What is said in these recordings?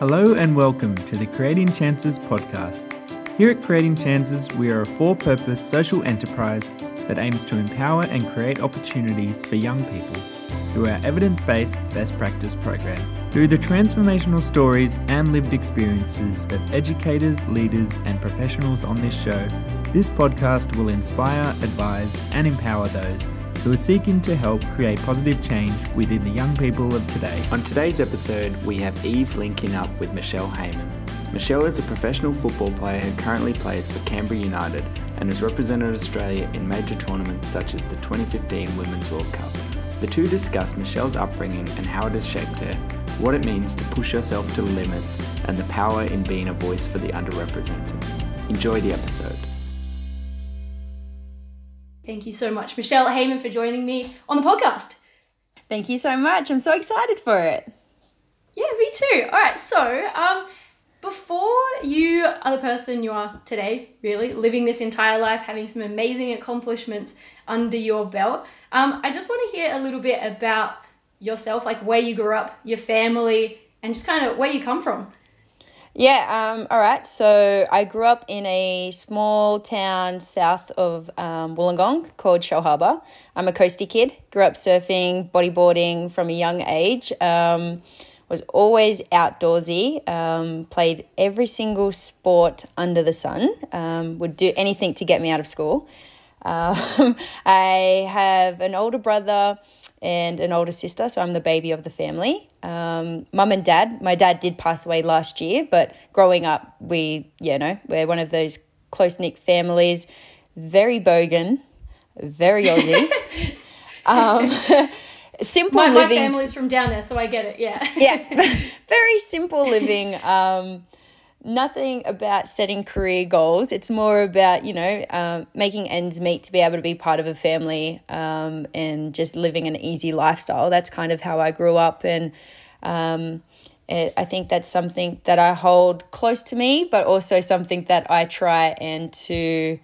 Hello and welcome to the Creating Chances podcast. Here at Creating Chances, we are a for purpose social enterprise that aims to empower and create opportunities for young people through our evidence based best practice programs. Through the transformational stories and lived experiences of educators, leaders, and professionals on this show, this podcast will inspire, advise, and empower those who are seeking to help create positive change within the young people of today. On today's episode, we have Eve linking up with Michelle Heyman. Michelle is a professional football player who currently plays for Canberra United and has represented Australia in major tournaments such as the 2015 Women's World Cup. The two discuss Michelle's upbringing and how it has shaped her, what it means to push yourself to the limits, and the power in being a voice for the underrepresented. Enjoy the episode. Thank you so much, Michelle Heyman, for joining me on the podcast. Thank you so much. I'm so excited for it. Yeah, me too. All right, so um, before you are the person you are today, really living this entire life, having some amazing accomplishments under your belt, um, I just want to hear a little bit about yourself, like where you grew up, your family, and just kind of where you come from. Yeah, um, all right. So I grew up in a small town south of um, Wollongong called Shellharbour. I'm a coastie kid. Grew up surfing, bodyboarding from a young age. Um, was always outdoorsy. Um, played every single sport under the sun. Um, would do anything to get me out of school. Um, I have an older brother and an older sister, so I'm the baby of the family. Um, Mum and dad, my dad did pass away last year, but growing up, we, you know, we're one of those close knit families, very bogan, very Aussie. um, simple my, living. My family's from down there, so I get it. Yeah. yeah, very simple living. Um, nothing about setting career goals. It's more about, you know, um, making ends meet to be able to be part of a family um, and just living an easy lifestyle. That's kind of how I grew up. And um, it, I think that's something that I hold close to me, but also something that I try and to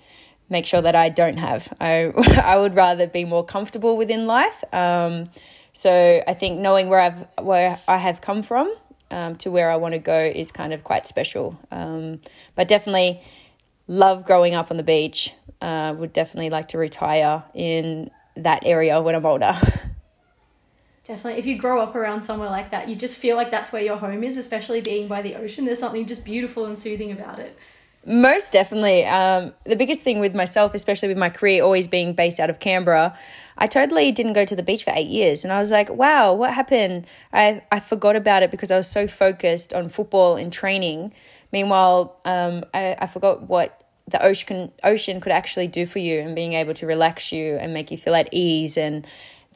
make sure that I don't have. I, I would rather be more comfortable within life. Um, so I think knowing where I've where I have come from um, to where I want to go is kind of quite special. Um, but definitely love growing up on the beach. Uh, would definitely like to retire in that area when I'm older. Definitely. If you grow up around somewhere like that, you just feel like that's where your home is, especially being by the ocean. There's something just beautiful and soothing about it. Most definitely. Um, the biggest thing with myself, especially with my career always being based out of Canberra, I totally didn't go to the beach for eight years. And I was like, wow, what happened? I, I forgot about it because I was so focused on football and training. Meanwhile, um, I, I forgot what the ocean, ocean could actually do for you and being able to relax you and make you feel at ease. And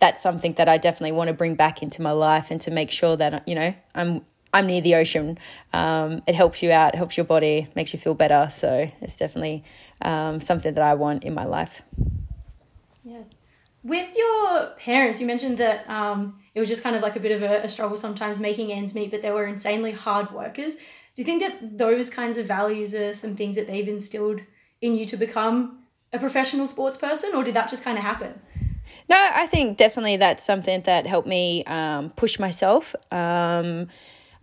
that's something that I definitely want to bring back into my life and to make sure that, you know, I'm I'm near the ocean. Um, it helps you out, helps your body, makes you feel better. So it's definitely um, something that I want in my life. Yeah. With your parents, you mentioned that um, it was just kind of like a bit of a, a struggle sometimes making ends meet, but they were insanely hard workers. Do you think that those kinds of values are some things that they've instilled in you to become a professional sports person, or did that just kind of happen? No, I think definitely that's something that helped me um, push myself. Um,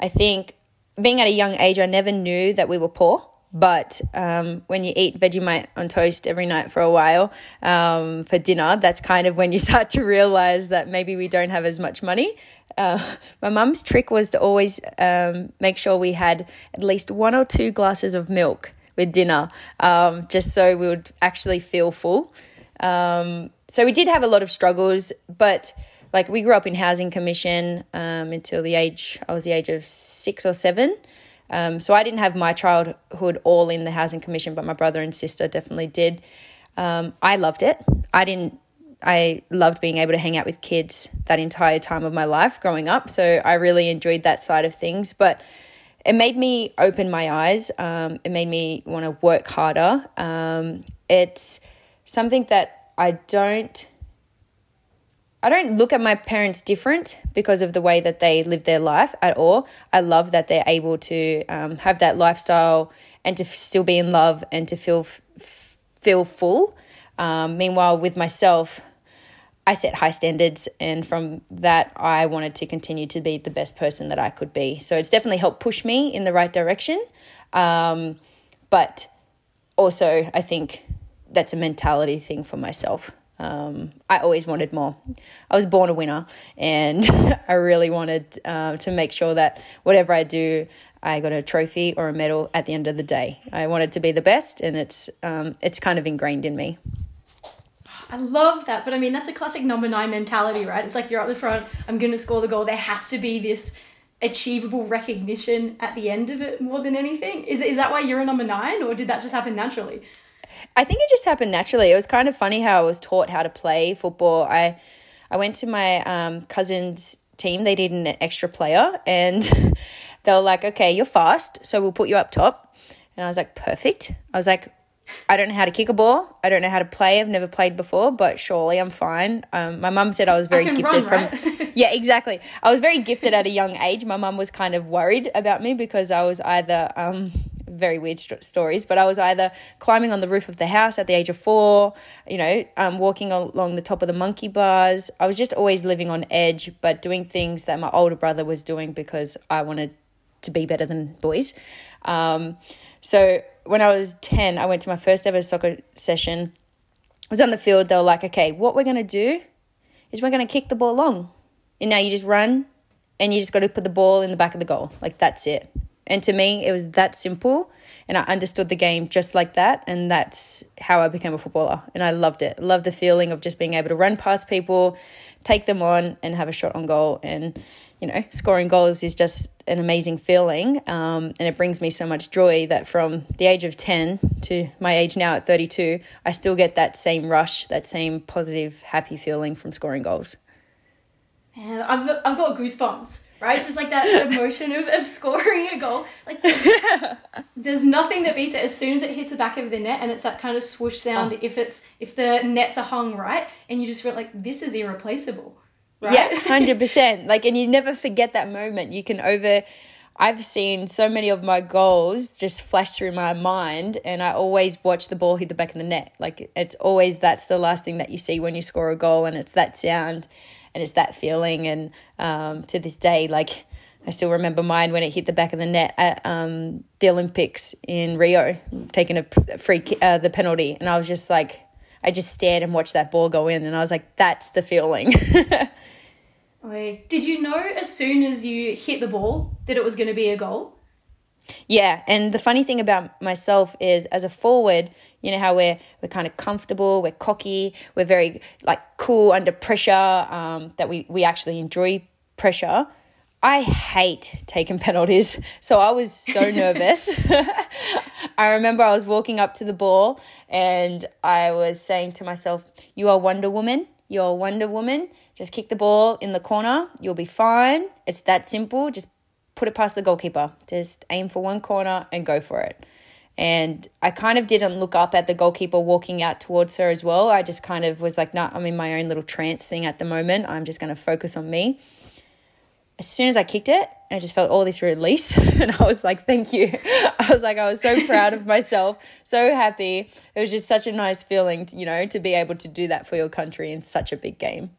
I think being at a young age, I never knew that we were poor. But um, when you eat Vegemite on toast every night for a while um, for dinner, that's kind of when you start to realize that maybe we don't have as much money. Uh, my mum's trick was to always um, make sure we had at least one or two glasses of milk with dinner, um, just so we would actually feel full. Um, so we did have a lot of struggles, but like we grew up in housing commission um, until the age I was the age of six or seven. Um, so I didn't have my childhood all in the housing commission, but my brother and sister definitely did. Um, I loved it. I didn't. I loved being able to hang out with kids that entire time of my life growing up. So I really enjoyed that side of things. But it made me open my eyes. Um, it made me want to work harder. Um, it's something that I don't I don't look at my parents different because of the way that they live their life at all. I love that they're able to um, have that lifestyle and to still be in love and to feel feel full. Um, meanwhile, with myself, I set high standards, and from that, I wanted to continue to be the best person that I could be. So it's definitely helped push me in the right direction. Um, but also, I think that's a mentality thing for myself. Um, I always wanted more. I was born a winner, and I really wanted uh, to make sure that whatever I do, I got a trophy or a medal at the end of the day. I wanted to be the best, and it's um, it's kind of ingrained in me. I love that. But I mean, that's a classic number nine mentality, right? It's like you're up the front, I'm going to score the goal. There has to be this achievable recognition at the end of it more than anything. Is, is that why you're a number nine, or did that just happen naturally? I think it just happened naturally. It was kind of funny how I was taught how to play football. I I went to my um, cousin's team. They did an extra player, and they were like, "Okay, you're fast, so we'll put you up top." And I was like, "Perfect." I was like, I don't know how to kick a ball. I don't know how to play. I've never played before, but surely I'm fine. Um, my mum said I was very I gifted run, from. right? yeah, exactly. I was very gifted at a young age. My mum was kind of worried about me because I was either um, very weird st- stories, but I was either climbing on the roof of the house at the age of four, you know, um, walking along the top of the monkey bars. I was just always living on edge, but doing things that my older brother was doing because I wanted to be better than boys. Um, so when I was 10, I went to my first ever soccer session. I was on the field. They were like, okay, what we're going to do is we're going to kick the ball long. And now you just run and you just got to put the ball in the back of the goal. Like, that's it. And to me, it was that simple. And I understood the game just like that. And that's how I became a footballer. And I loved it. Loved the feeling of just being able to run past people, take them on, and have a shot on goal. And, you know, scoring goals is just an amazing feeling. Um, and it brings me so much joy that from the age of 10 to my age now at 32, I still get that same rush, that same positive, happy feeling from scoring goals. And I've, I've got goosebumps, right? Just like that emotion of, of scoring a goal. Like, there's nothing that beats it as soon as it hits the back of the net, and it's that kind of swoosh sound. Oh. If it's if the nets are hung right, and you just feel like this is irreplaceable. Right? Yeah, hundred percent. Like, and you never forget that moment. You can over. I've seen so many of my goals just flash through my mind, and I always watch the ball hit the back of the net. Like, it's always that's the last thing that you see when you score a goal, and it's that sound, and it's that feeling. And um, to this day, like, I still remember mine when it hit the back of the net at um, the Olympics in Rio, taking a free uh, the penalty, and I was just like, I just stared and watched that ball go in, and I was like, that's the feeling. Did you know as soon as you hit the ball that it was going to be a goal? Yeah, and the funny thing about myself is as a forward, you know how we're we're kind of comfortable, we're cocky, we're very like cool under pressure, um, that we we actually enjoy pressure. I hate taking penalties, so I was so nervous. I remember I was walking up to the ball and I was saying to myself, "You are Wonder Woman. You are Wonder Woman. Just kick the ball in the corner. You'll be fine. It's that simple. Just put it past the goalkeeper. Just aim for one corner and go for it. And I kind of didn't look up at the goalkeeper walking out towards her as well. I just kind of was like, nah, I'm in my own little trance thing at the moment. I'm just going to focus on me. As soon as I kicked it, I just felt all this release. and I was like, thank you. I was like, I was so proud of myself, so happy. It was just such a nice feeling, you know, to be able to do that for your country in such a big game.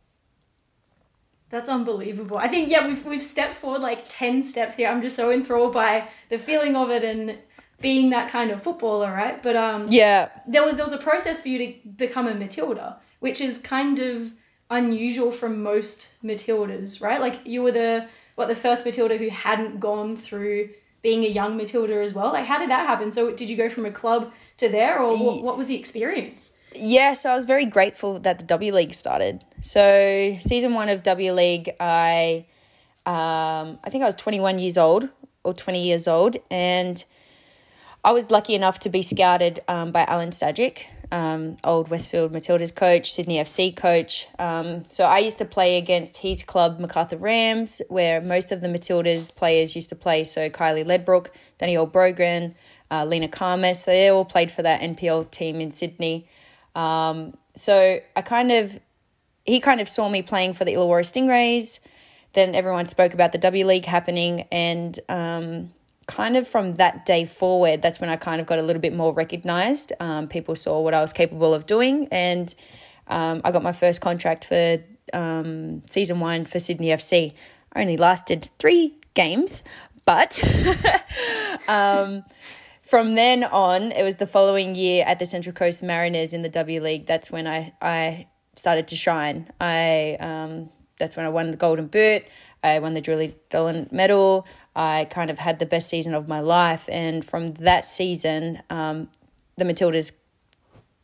That's unbelievable. I think yeah, we've we've stepped forward like ten steps here. I'm just so enthralled by the feeling of it and being that kind of footballer, right? But um, Yeah. there was there was a process for you to become a Matilda, which is kind of unusual from most Matildas, right? Like you were the what the first Matilda who hadn't gone through being a young Matilda as well. Like how did that happen? So did you go from a club to there, or what, what was the experience? Yeah, so I was very grateful that the W League started. So season one of W League, I um, I think I was 21 years old or 20 years old, and I was lucky enough to be scouted um, by Alen Stajcic, um, old Westfield Matildas coach, Sydney FC coach. Um, so I used to play against his club, Macarthur Rams, where most of the Matildas players used to play. So Kylie Ledbrook, Danielle Brogan, uh, Leena Khamis, they all played for that NPL team in Sydney. Um, so I kind of, he kind of saw me playing for the Illawarra Stingrays. Then everyone spoke about the W League happening, and um, kind of from that day forward, that's when I kind of got a little bit more recognized. Um, people saw what I was capable of doing, and um, I got my first contract for um, season one for Sydney FC. I only lasted three games, but um, from then on, it was the following year at the Central Coast Mariners in the W League. That's when I, I started to shine. I um, that's when I won the Golden Boot. I won the Julie Dolan medal. I kind of had the best season of my life, and from that season, um, the Matildas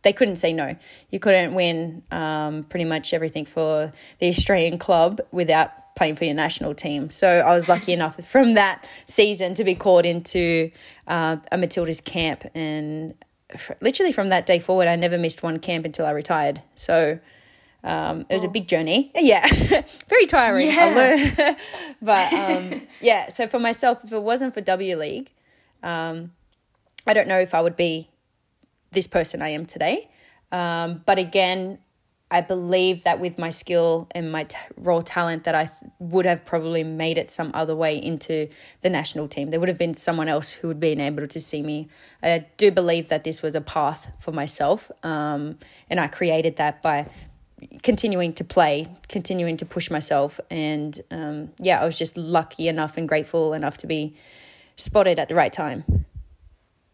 they couldn't say no. You couldn't win um, pretty much everything for the Australian club without playing for your national team. So I was lucky enough from that season to be called into uh, a Matildas camp, and literally from that day forward, I never missed one camp until I retired. So. Um, it was oh. a big journey. Yeah, very tiring. Yeah. but um, yeah, so for myself, if it wasn't for W League, um, I don't know if I would be this person I am today. Um, but again, I believe that with my skill and my t- raw talent, that I th- would have probably made it some other way into the national team. There would have been someone else who would been able to see me. I do believe that this was a path for myself, um, and I created that by continuing to play, continuing to push myself, and um, yeah, I was just lucky enough and grateful enough to be spotted at the right time.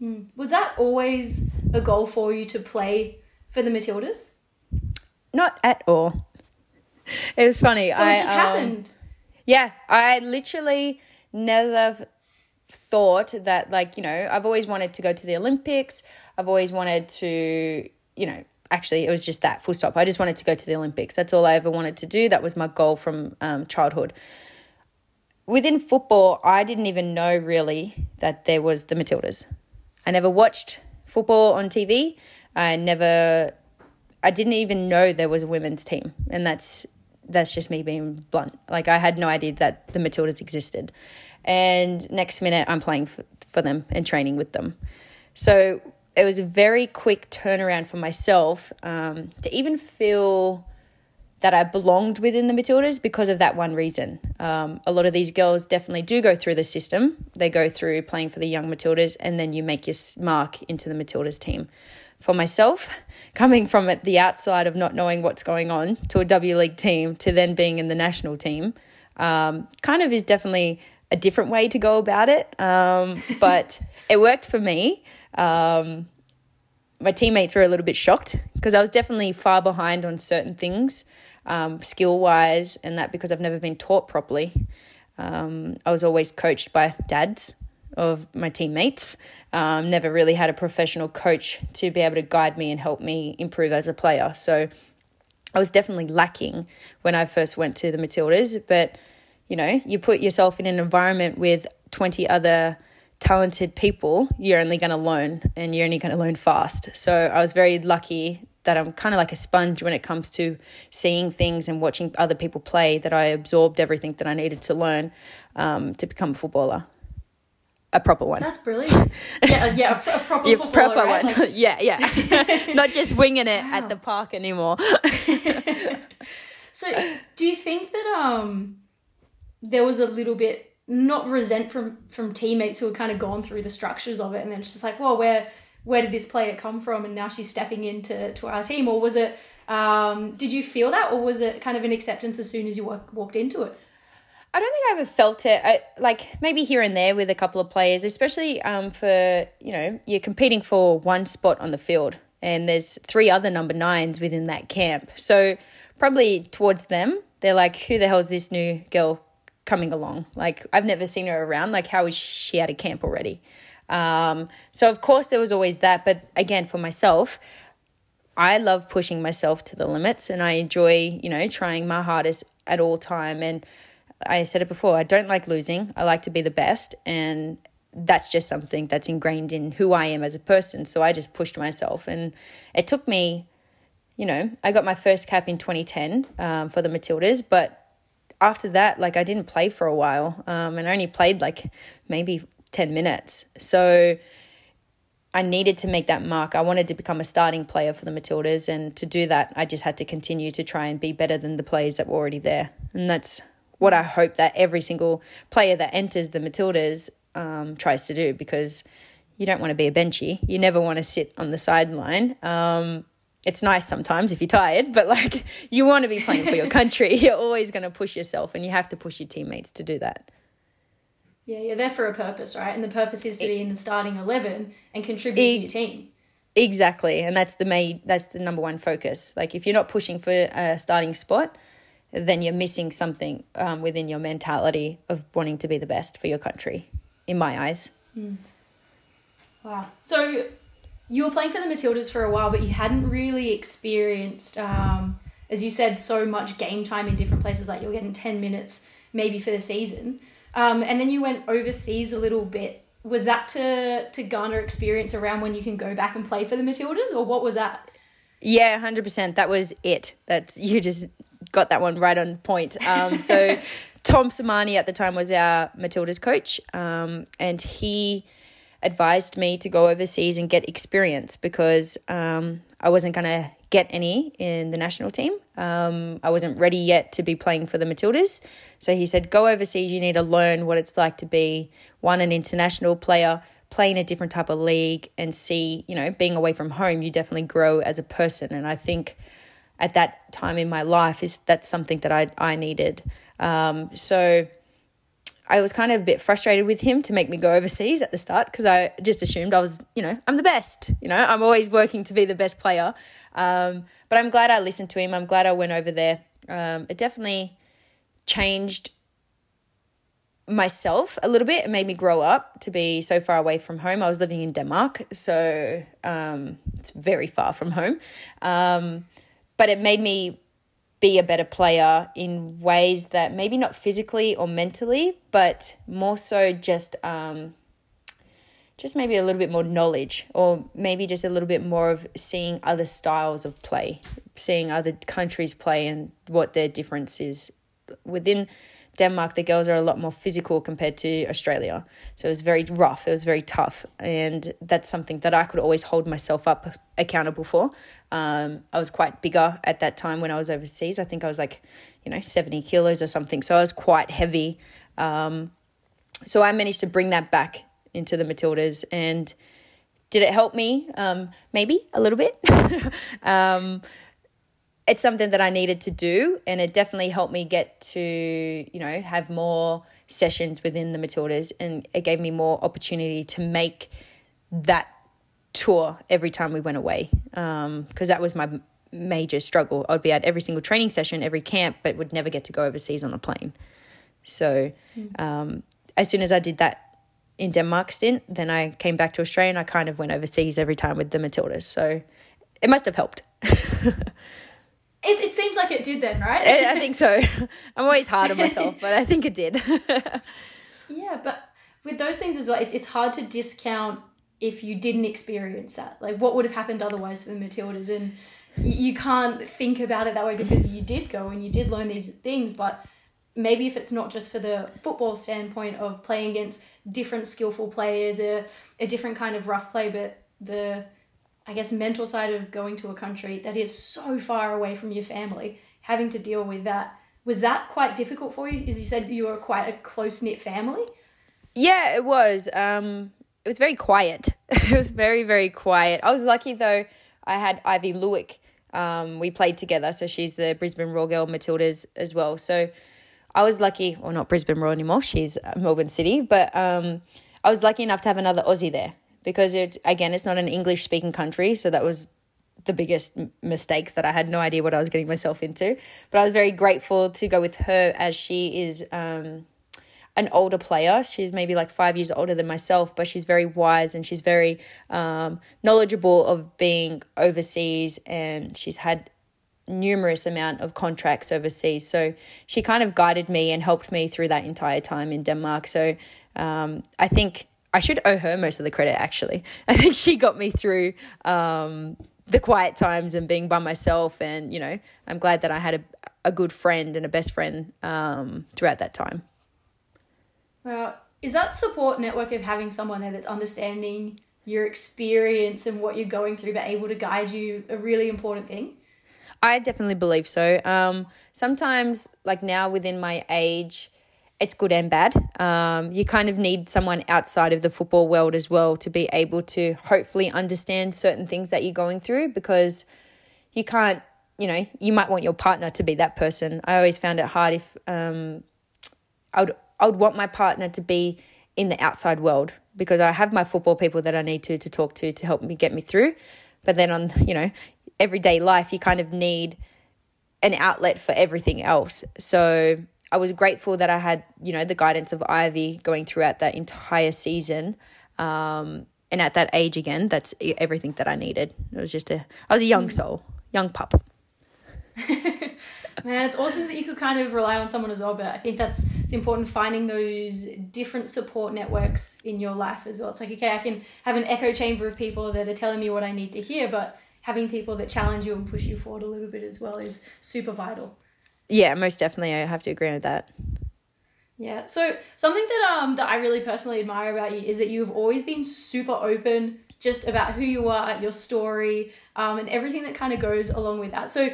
Mm. Was that always a goal for you to play for the Matildas? Not at all. It was funny. So I, it just um, happened. Yeah, I literally never thought that like you know I've always wanted to go to the Olympics. I've always wanted to you know actually it was just that full stop. I just wanted to go to the Olympics. That's all I ever wanted to do. That was my goal from um, childhood. Within football, I didn't even know really that there was the Matildas. I never watched football on TV. I never, I didn't even know there was a women's team, and that's that's just me being blunt. Like I had no idea that the Matildas existed, and next minute I'm playing for, for them and training with them. So it was a very quick turnaround for myself um, to even feel that I belonged within the Matildas because of that one reason. Um, a lot of these girls definitely do go through the system. They go through playing for the young Matildas, and then you make your mark into the Matildas team. For myself, coming from the outside of not knowing what's going on to a W League team to then being in the national team, um, kind of is definitely a different way to go about it. Um, but it worked for me. Um, my teammates were a little bit shocked because I was definitely far behind on certain things um, skill wise, and that because I've never been taught properly. Um, I was always coached by dads of my teammates. Um, never really had a professional coach to be able to guide me and help me improve as a player. So I was definitely lacking when I first went to the Matildas. But you know, you put yourself in an environment with 20 other talented people, you're only going to learn and you're only going to learn fast. So I was very lucky that I'm kind of like a sponge when it comes to seeing things and watching other people play, that I absorbed everything that I needed to learn um, to become a footballer. A proper one. That's brilliant. Yeah, yeah, a proper yeah, proper right? one. Like... yeah, yeah. Not just winging it wow. at the park anymore. so, do you think that um there was a little bit not resent from from teammates who had kind of gone through the structures of it, and then it's just like, well, we're where did this player come from and now she's stepping into to our team or was it um, did you feel that or was it kind of an acceptance as soon as you walk, walked into it I don't think I ever felt it. I, like maybe here and there with a couple of players, especially um, for you know you're competing for one spot on the field, and there's three other number nines within that camp. So probably towards them, they're like, "Who the hell is this new girl coming along? Like I've never seen her around. Like how is she at a camp already?" Um, so, of course, there was always that. But again, for myself, I love pushing myself to the limits and I enjoy, you know, trying my hardest at all time. And I said it before, I don't like losing. I like to be the best. And that's just something that's ingrained in who I am as a person. So I just pushed myself. And it took me, you know, I got my first cap in 2010 um, for the Matildas, but after that, like I didn't play for a while um, and I only played like maybe 10 minutes. So I needed to make that mark. I wanted to become a starting player for the Matildas. And to do that, I just had to continue to try and be better than the players that were already there. And that's what I hope that every single player that enters the Matildas um, tries to do because you don't want to be a benchy. You never want to sit on the sideline. Um, it's nice sometimes if you're tired, but like you want to be playing for your country. You're always going to push yourself and you have to push your teammates to do that. Yeah, you're there for a purpose, right? And the purpose is to be in the starting 11 and contribute to your team. Exactly. And that's the main that's the number one focus. Like if you're not pushing for a starting spot, then you're missing something um, within your mentality of wanting to be the best for your country in my eyes. Mm. Wow. So you were playing for the Matildas for a while, but you hadn't really experienced, um, as you said, so much game time in different places. Like you're getting 10 minutes maybe for the season. Um, and then you went overseas a little bit. Was that to, to garner experience around when you can go back and play for the Matildas, or what was that? Yeah, 100%. That was it. That's You just got that one right on point. Um, so Tom Sermanni at the time was our Matildas coach, um, and he advised me to go overseas and get experience because um, I wasn't going to get any in the national team. Um, I wasn't ready yet to be playing for the Matildas. So he said, go overseas, you need to learn what it's like to be one, an international player, play in a different type of league, and see, you know, being away from home, you definitely grow as a person. And I think at that time in my life is that's something that I, I needed. Um, so I was kind of a bit frustrated with him to make me go overseas at the start because I just assumed I was, you know, I'm the best. You know, I'm always working to be the best player. Um, but I'm glad I listened to him. I'm glad I went over there. Um, it definitely changed myself a little bit. It made me grow up to be so far away from home. I was living in Denmark, so um, it's very far from home. Um, but it made me be a better player in ways that maybe not physically or mentally, but more so just um, just maybe a little bit more knowledge, or maybe just a little bit more of seeing other styles of play, seeing other countries play, and what their difference is within Denmark, the girls are a lot more physical compared to Australia. So it was very rough, it was very tough. And that's something that I could always hold myself up accountable for. Um, I was quite bigger at that time when I was overseas. I think I was like, you know, 70 kilos or something. So I was quite heavy. Um, so I managed to bring that back into the Matildas. And did it help me? Um, maybe a little bit. it's something that I needed to do, and it definitely helped me get to you know have more sessions within the Matildas, and it gave me more opportunity to make that tour every time we went away because um, that was my major struggle. I'd be at every single training session, every camp, but would never get to go overseas on a plane. So um, as soon as I did that in Denmark stint, then I came back to Australia and I kind of went overseas every time with the Matildas. So it must have helped. It, it seems like it did then, right? I, think so. I'm always hard on myself, but I think it did. yeah, but with those things as well, it's, it's hard to discount if you didn't experience that. Like, what would have happened otherwise for the Matildas? And you can't think about it that way because you did go and you did learn these things, but maybe if it's not just for the football standpoint of playing against different skillful players, a, a different kind of rough play, but the I guess, mental side of going to a country that is so far away from your family, having to deal with that. Was that quite difficult for you? As you said, you were quite a close knit family. Yeah, it was. Um, it was very quiet. it was very, very quiet. I was lucky though. I had Aivi Luik. Um, we played together, so she's the Brisbane Roar Girl Matildas as well. So I was lucky, or not Brisbane Roar anymore. She's Melbourne City, but um, I was lucky enough to have another Aussie there because it's again it's not an English speaking country, so that was the biggest mistake that I had no idea what I was getting myself into. But I was very grateful to go with her as she is um, an older player. She's maybe like five years older than myself, but she's very wise and she's very um, knowledgeable of being overseas, and she's had numerous amount of contracts overseas so she kind of guided me and helped me through that entire time in denmark so um, i think I should owe her most of the credit, actually. I think she got me through um, the quiet times and being by myself. And, you know, I'm glad that I had a, a good friend and a best friend um, throughout that time. Well, is that support network of having someone there that's understanding your experience and what you're going through, but able to guide you, a really important thing? I definitely believe so. Um, sometimes, like now within my age, it's good and bad. Um, you kind of need someone outside of the football world as well to be able to hopefully understand certain things that you're going through because you can't, you know, you might want your partner to be that person. I always found it hard if um, I would I would want my partner to be in the outside world because I have my football people that I need to to talk to to help me get me through. But then on, you know, everyday life, you kind of need an outlet for everything else. So I was grateful that I had, you know, the guidance of Aivi going throughout that entire season. Um, and at that age again, that's everything that I needed. It was just a, I was a young soul, young pup. Man, it's awesome that you could kind of rely on someone as well. But I think that's it's important finding those different support networks in your life as well. It's like okay, I can have an echo chamber of people that are telling me what I need to hear, but having people that challenge you and push you forward a little bit as well is super vital. Yeah, most definitely. I have to agree with that. Yeah. So something that um that I really personally admire about you is that you've always been super open just about who you are, your story, um, and everything that kind of goes along with that. So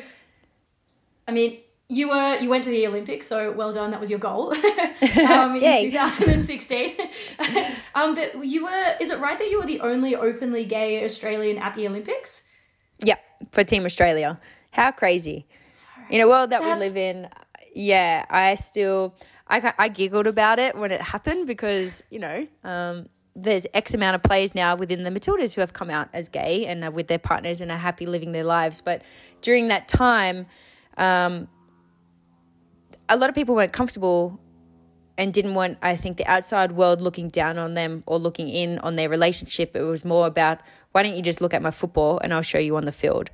I mean, you were you went to the Olympics, so well done. That was your goal um, in 2016. um, but you were. Is it right that you were the only openly gay Australian at the Olympics? Yeah, for Team Australia. How crazy! In a world that That's... we live in, yeah, I still I I giggled about it when it happened because you know. Um, there's X amount of players now within the Matildas who have come out as gay and are with their partners and are happy living their lives. But during that time, um, a lot of people weren't comfortable and didn't want, I think, the outside world looking down on them or looking in on their relationship. It was more about, why don't you just look at my football and I'll show you on the field.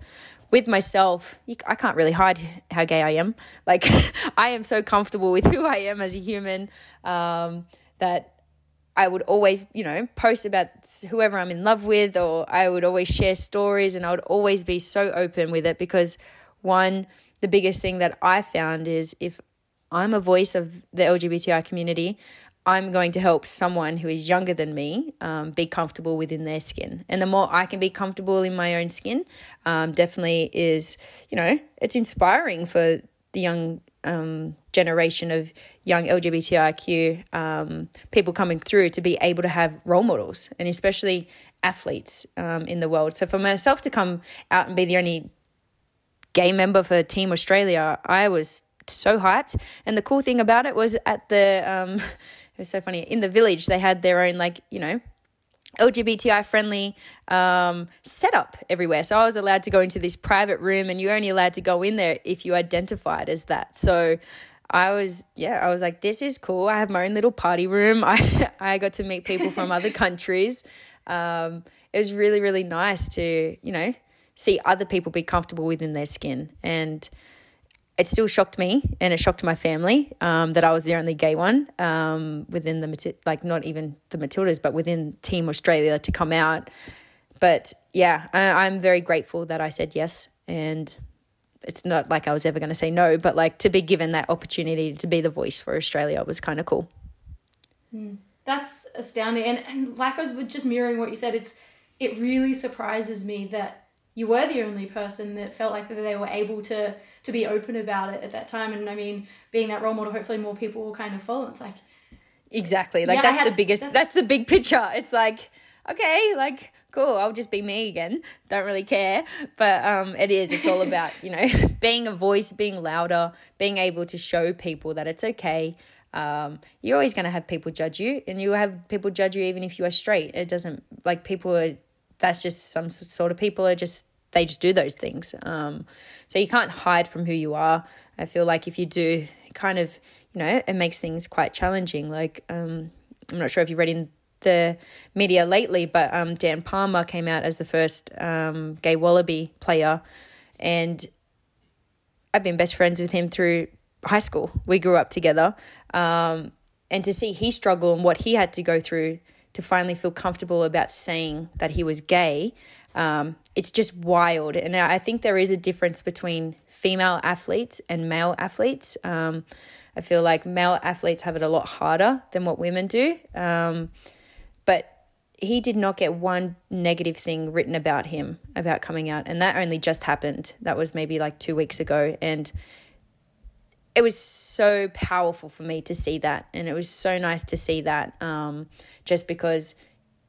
With myself, I can't really hide how gay I am. Like, I am so comfortable with who I am as a human um, that I would always, you know, post about whoever I'm in love with, or I would always share stories and I would always be so open with it because, one, the biggest thing that I found is if I'm a voice of the LGBTI community, I'm going to help someone who is younger than me um, be comfortable within their skin. And the more I can be comfortable in my own skin, um, definitely is, you know, it's inspiring for the young um, generation of young LGBTIQ um, people coming through to be able to have role models and especially athletes um, in the world. So for myself to come out and be the only gay member for Team Australia, I was so hyped. And the cool thing about it was at the, um, it was so funny, in the village, they had their own, like, you know, LGBTI friendly um, setup everywhere. So I was allowed to go into this private room, and you're only allowed to go in there if you identified as that. So I was, yeah, I was like, this is cool. I have my own little party room. I, I got to meet people from other countries. Um, it was really, really nice to, you know, see other people be comfortable within their skin. And it still shocked me and it shocked my family um, that I was the only gay one um, within the, like, not even the Matildas, but within Team Australia to come out. But yeah, I, I'm very grateful that I said yes. And it's not like I was ever going to say no, but like to be given that opportunity to be the voice for Australia was kind of cool. Mm, that's astounding. And, and like I was just mirroring what you said, it's, it really surprises me that you were the only person that felt like that they were able to to be open about it at that time. And I mean, being that role model, hopefully more people will kind of follow. It's like exactly like yeah, that's had, the biggest. That's, that's the big picture. It's like okay, like cool, I'll just be me again. Don't really care. But um it is, it's all about, you know, being a voice, being louder, being able to show people that it's okay. Um, you're always going to have people judge you, and you have people judge you even if you are straight. It doesn't like people are that's just some sort of people are just they just do those things. Um, so you can't hide from who you are. I feel like if you do, kind of, you know, it makes things quite challenging. Like, um, I'm not sure if you've read in the media lately, but um, Dan Palmer came out as the first um, gay wallaby player, and I've been best friends with him through high school. We grew up together, um, and to see he struggle and what he had to go through to finally feel comfortable about saying that he was gay, um, it's just wild. And I think there is a difference between female athletes and male athletes. Um, I feel like male athletes have it a lot harder than what women do. Um, but he did not get one negative thing written about him about coming out. And that only just happened. That was maybe like two weeks ago. And it was so powerful for me to see that and it was so nice to see that um, just because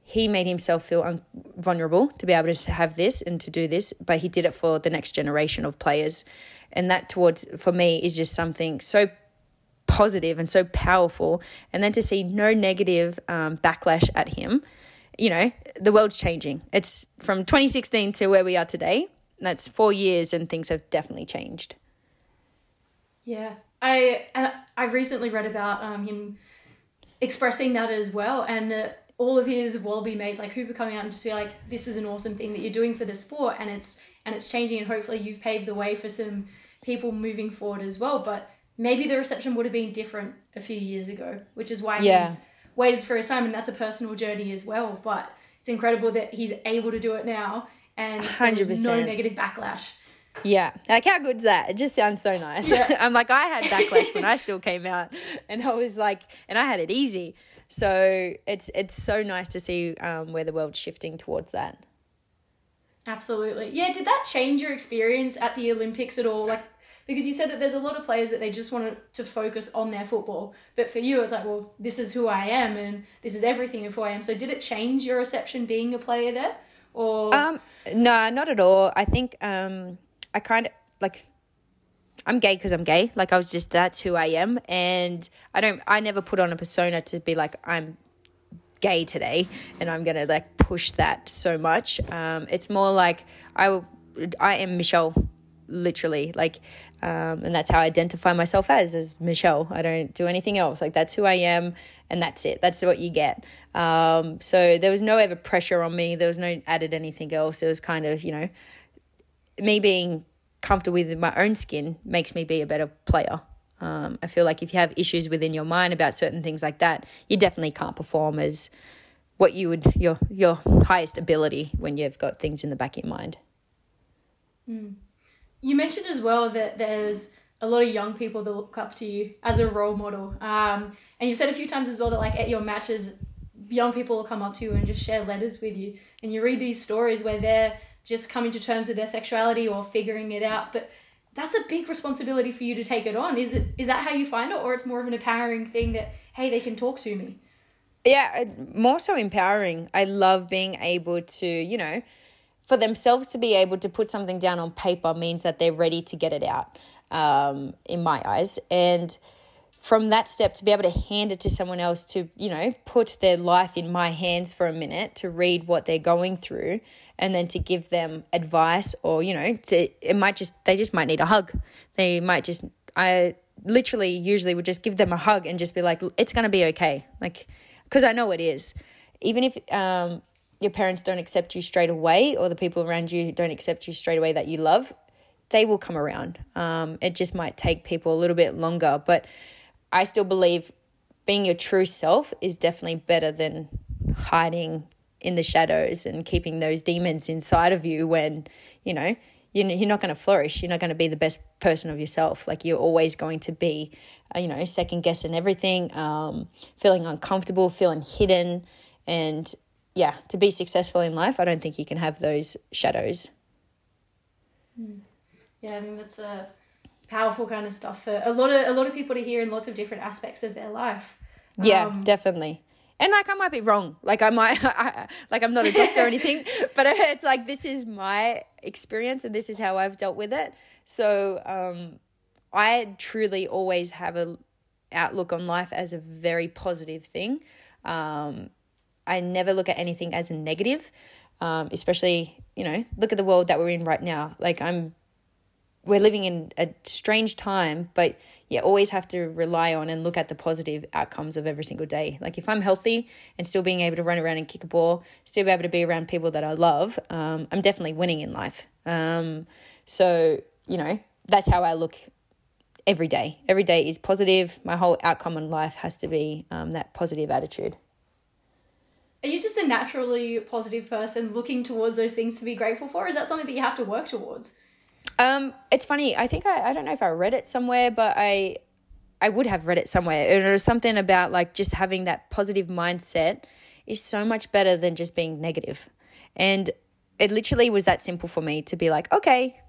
he made himself feel un- vulnerable to be able to have this and to do this, but he did it for the next generation of players. And that towards for me is just something so positive and so powerful. And then to see no negative um, backlash at him, you know, the world's changing. It's from 2016 to where we are today. That's four years, and things have definitely changed. Yeah, I and I've recently read about um, him expressing that as well, and uh, all of his wallaby mates like Hooper coming out and just be like, "This is an awesome thing that you're doing for the sport, and it's and it's changing, and hopefully you've paved the way for some people moving forward as well." But maybe the reception would have been different a few years ago, which is why Yeah. he's waited for his time, and that's a personal journey as well. But it's incredible that he's able to do it now, and there's no 100%. negative backlash. Yeah, like how good's that? It just sounds so nice. I'm like, I had backlash when I still came out, and I was like, and I had it easy. So it's it's so nice to see um, where the world's shifting towards that. Absolutely. Yeah, did that change your experience at the Olympics at all? Like because you said that there's a lot of players that they just wanted to focus on their football, but for you it's like, well, this is who I am and this is everything of who I am. So did it change your reception being a player there? Or Um, no, not at all. I think um, I kind of like I'm gay because I'm gay. Like I was just that's who I am, and I don't. I never put on a persona to be like I'm gay today, and I'm gonna like push that so much. Um, it's more like I I am Michelle, literally. Like, um, and that's how I identify myself as as Michelle. I don't do anything else. Like that's who I am, and that's it. That's what you get. Um, so there was no ever pressure on me. There was no added anything else. It was kind of you know me being comfortable with my own skin makes me be a better player. Um, I feel like if you have issues within your mind about certain things like that, you definitely can't perform as what you would your your highest ability when you've got things in the back of your mind. you mentioned as well that there's a lot of young people that look up to you as a role model. Um, and you've said a few times as well that like at your matches, young people will come up to you and just share letters with you. And you read these stories where they're just coming to terms with their sexuality or figuring it out. But that's a big responsibility for you to take it on. Is it is that how you find it, or it's more of an empowering thing that hey they can talk to me? yeah, uh, more so empowering. I love being able to, you know, for themselves to be able to put something down on paper means that they're ready to get it out, um, in my eyes. And from that step, to be able to hand it to someone else to, you know, put their life in my hands for a minute to read what they're going through and then to give them advice or, you know, to, it might just, they just might need a hug. They might just, I literally usually would just give them a hug and just be like, it's going to be okay. Like, because I know it is. Even if um, your parents don't accept you straight away, or the people around you don't accept you straight away that you love, they will come around. Um, it just might take people a little bit longer, but I still believe being your true self is definitely better than hiding in the shadows and keeping those demons inside of you when you know you're not going to flourish. You're not going to be the best person of yourself. Like you're always going to be uh, you know second guessing everything um, feeling uncomfortable feeling hidden. And yeah to be successful in life i don't think you can have those shadows. Yeah, I think that's a powerful kind of stuff for a lot of a lot of people to hear in lots of different aspects of their life. Yeah, Um, definitely. And like I might be wrong. Like I might I, like I'm not a doctor or anything, but it's like this is my experience and this is how I've dealt with it. So um I truly always have a outlook on life as a very positive thing. Um I never look at anything as a negative. Um especially, you know, look at the world that we're in right now. Like I'm we're living in a strange time, but you always have to rely on and look at the positive outcomes of every single day. Like if I'm healthy and still being able to run around and kick a ball, still be able to be around people that I love, um, I'm definitely winning in life. Um, so, you know, that's how I look every day. Every day is positive. My whole outcome in life has to be um, that positive attitude. Are you just a naturally positive person looking towards those things to be grateful for? Is that something that you have to work towards? Um, it's funny. I think I, I don't know if I read it somewhere, but I I would have read it somewhere. And it was something about like just having that positive mindset is so much better than just being negative. And it literally was that simple for me to be like, okay,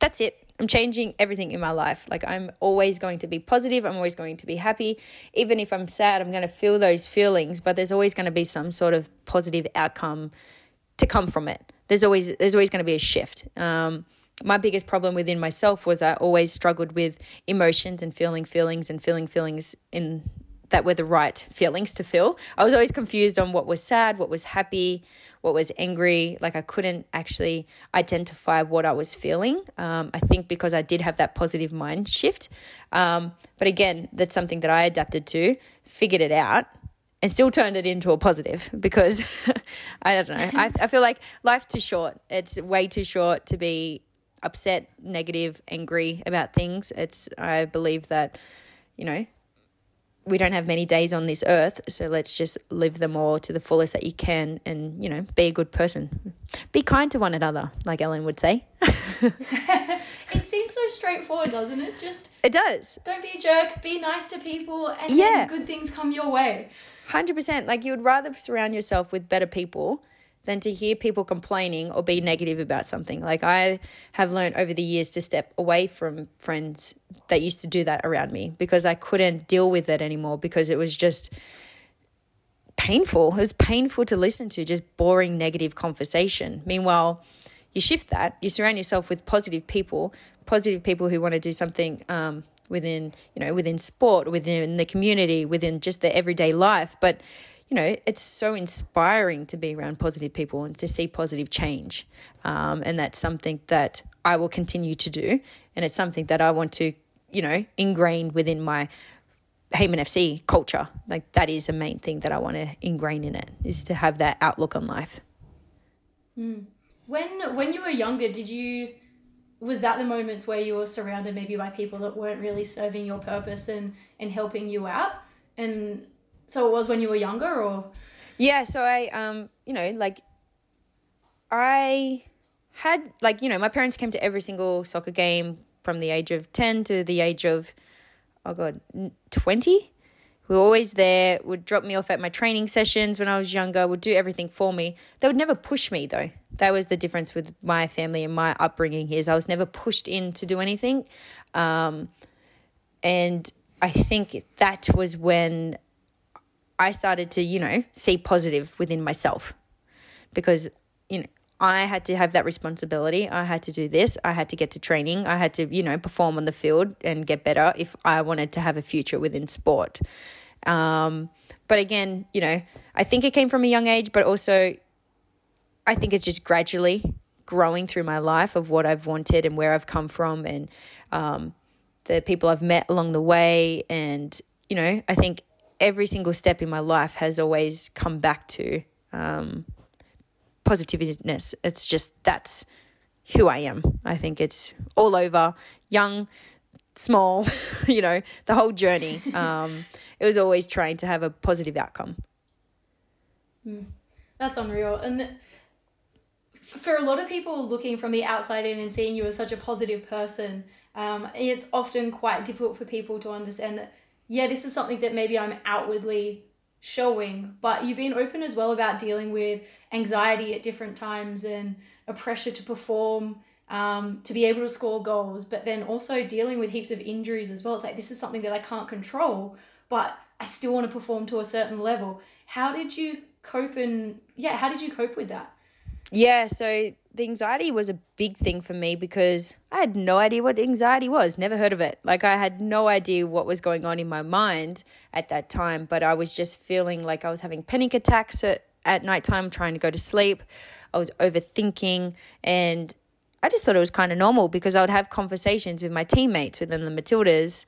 that's it. I'm changing everything in my life. Like I'm always going to be positive. I'm always going to be happy. Even if I'm sad, I'm going to feel those feelings, but there's always going to be some sort of positive outcome to come from it. There's always there's always going to be a shift. Um, my biggest problem within myself was I always struggled with emotions and feeling feelings and feeling feelings in that were the right feelings to feel. I was always confused on what was sad, what was happy, what was angry. Like I couldn't actually identify what I was feeling. Um, I think because I did have that positive mind shift. Um, but again, that's something that I adapted to, figured it out, and still turned it into a positive because I don't know. I, I feel like life's too short. It's way too short to be upset, negative, angry about things. It's, I believe that, you know, we don't have many days on this earth, so let's just live them all to the fullest that you can and, you know, be a good person. Be kind to one another, like Ellen would say. it seems so straightforward, doesn't it? Just It does. don't be a jerk, be nice to people, and Yeah. good things come your way. 100%. Like you would rather surround yourself with better people than to hear people complaining or be negative about something. Like I have learned over the years to step away from friends that used to do that around me because I couldn't deal with it anymore because it was just painful. It was painful to listen to, just boring negative conversation. Meanwhile, you shift that, you surround yourself with positive people, positive people who want to do something um, within, you know, within sport, within the community, within just their everyday life. But you know, it's so inspiring to be around positive people and to see positive change. Um, and that's something that I will continue to do. And it's something that I want to, you know, ingrain within my Heyman FC culture. Like that is the main thing that I want to ingrain in it is to have that outlook on life. When when you were younger, did you was that the moments where you were surrounded maybe by people that weren't really serving your purpose and and helping you out? And so it was when you were younger, or Yeah, so I um, you know, like I had like, you know, my parents came to every single soccer game from the age of 10 to the age of oh god, 20. We were always there, would drop me off at my training sessions when I was younger, would do everything for me. They would never push me though. That was the difference with my family and my upbringing. Is I was never pushed in to do anything. Um, and I think that was when I started to, you know, see positive within myself because, you know, I had to have that responsibility. I had to do this. I had to get to training. I had to, you know, perform on the field and get better if I wanted to have a future within sport. Um, but again, you know, I think it came from a young age, but also I think it's just gradually growing through my life of what I've wanted and where I've come from and um, the people I've met along the way. And, you know, I think every single step in my life has always come back to um, positiveness. It's just that's who I am. I think it's all over, young, small, you know, the whole journey. Um, it was always trying to have a positive outcome. that's unreal. And for a lot of people looking from the outside in and seeing you as such a positive person, um, it's often quite difficult for people to understand that, yeah, this is something that maybe I'm outwardly showing, but you've been open as well about dealing with anxiety at different times and a pressure to perform, um, to be able to score goals, but then also dealing with heaps of injuries as well. It's like this is something that I can't control, but I still want to perform to a certain level. How did you cope and yeah, how did you cope with that? Yeah, so the anxiety was a big thing for me because I had no idea what anxiety was, never heard of it. Like, I had no idea what was going on in my mind at that time, but I was just feeling like I was having panic attacks at, at nighttime trying to go to sleep. I was overthinking, and I just thought it was kind of normal because I would have conversations with my teammates within the Matildas.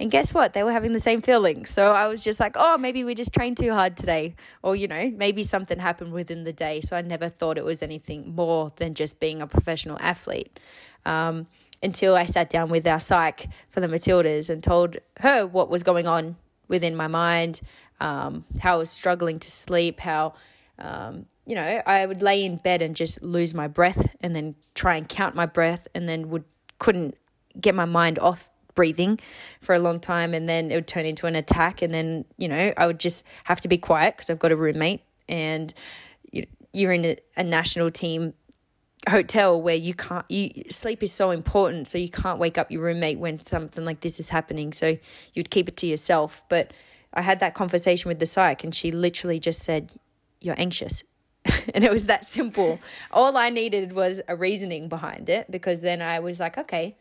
And guess what? They were having the same feelings. So I was just like, oh, maybe we just trained too hard today. Or, you know, maybe something happened within the day. So I never thought it was anything more than just being a professional athlete. Um, until I sat down with our psych for the Matildas and told her what was going on within my mind, um, how I was struggling to sleep, how, um, you know, I would lay in bed and just lose my breath and then try and count my breath and then would couldn't get my mind off breathing for a long time and then it would turn into an attack and then you know i would just have to be quiet because i've got a roommate and you- you're in a, a national team hotel where you can't you sleep is so important so you can't wake up your roommate when something like this is happening so you'd keep it to yourself. But i had that conversation with the psych and she literally just said you're anxious. And it was that simple. All i needed was a reasoning behind it because then i was like okay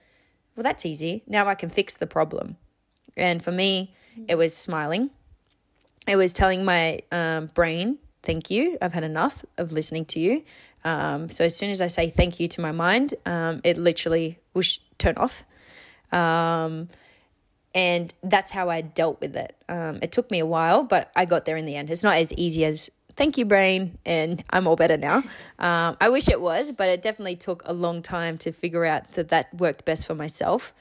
well that's easy now i can fix the problem and for me it was smiling it was telling my um, brain thank you i've had enough of listening to you um, so as soon as I say thank you to my mind, um, it literally will sh- turn off. Um, and that's how I dealt with it. Um, it took me a while, but I got there in the end. It's not as easy as thank you, brain, and I'm all better now. Um, I wish it was, but it definitely took a long time to figure out that that worked best for myself.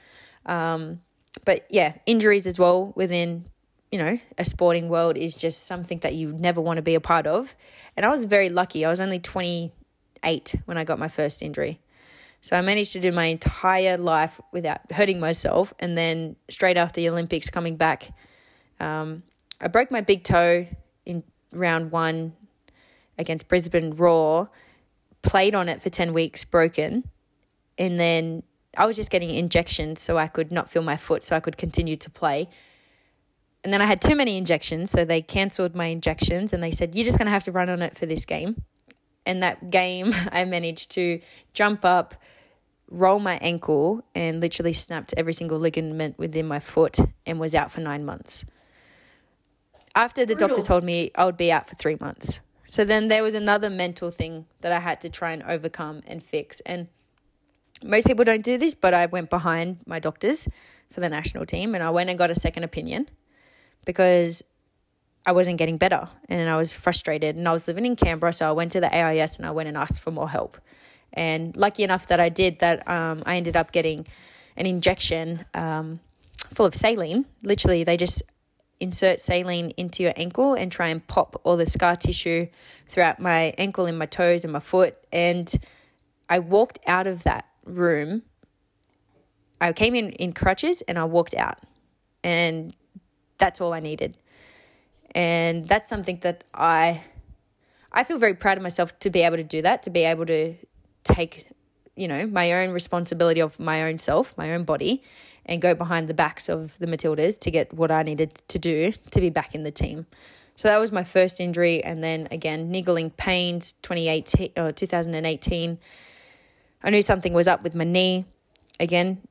Um, but yeah, injuries as well within you know, a sporting world is just something that you never want to be a part of. And I was very lucky. I was only 28 when I got my first injury. So I managed to do my entire life without hurting myself. And then straight after the Olympics coming back, um, I broke my big toe in round one against Brisbane Roar, played on it for 10 weeks, broken. And then I was just getting injections so I could not feel my foot, so I could continue to play. And then I had too many injections, so they cancelled my injections and they said, You're just going to have to run on it for this game And that game, I managed to jump up, roll my ankle, and literally snapped every single ligament within my foot and was out for nine months. After the doctor told me I would be out for three months. So then there was another mental thing that I had to try and overcome and fix. And most people don't do this, but I went behind my doctors for the national team and I went and got a second opinion because I wasn't getting better and I was frustrated and I was living in Canberra. So I went to the AIS and I went and asked for more help. And lucky enough that I did that, um, I ended up getting an injection um, full of saline. Literally, they just insert saline into your ankle and try and pop all the scar tissue throughout my ankle and my toes and my foot. And I walked out of that room. I came in in crutches and I walked out. And that's all I needed and that's something that I I feel very proud of myself to be able to do that, to be able to take you know my own responsibility of my own self, my own body, and go behind the backs of the Matildas to get what I needed to do to be back in the team. So that was my first injury, and then again niggling pains. 2018 or 2018, I knew something was up with my knee. Again,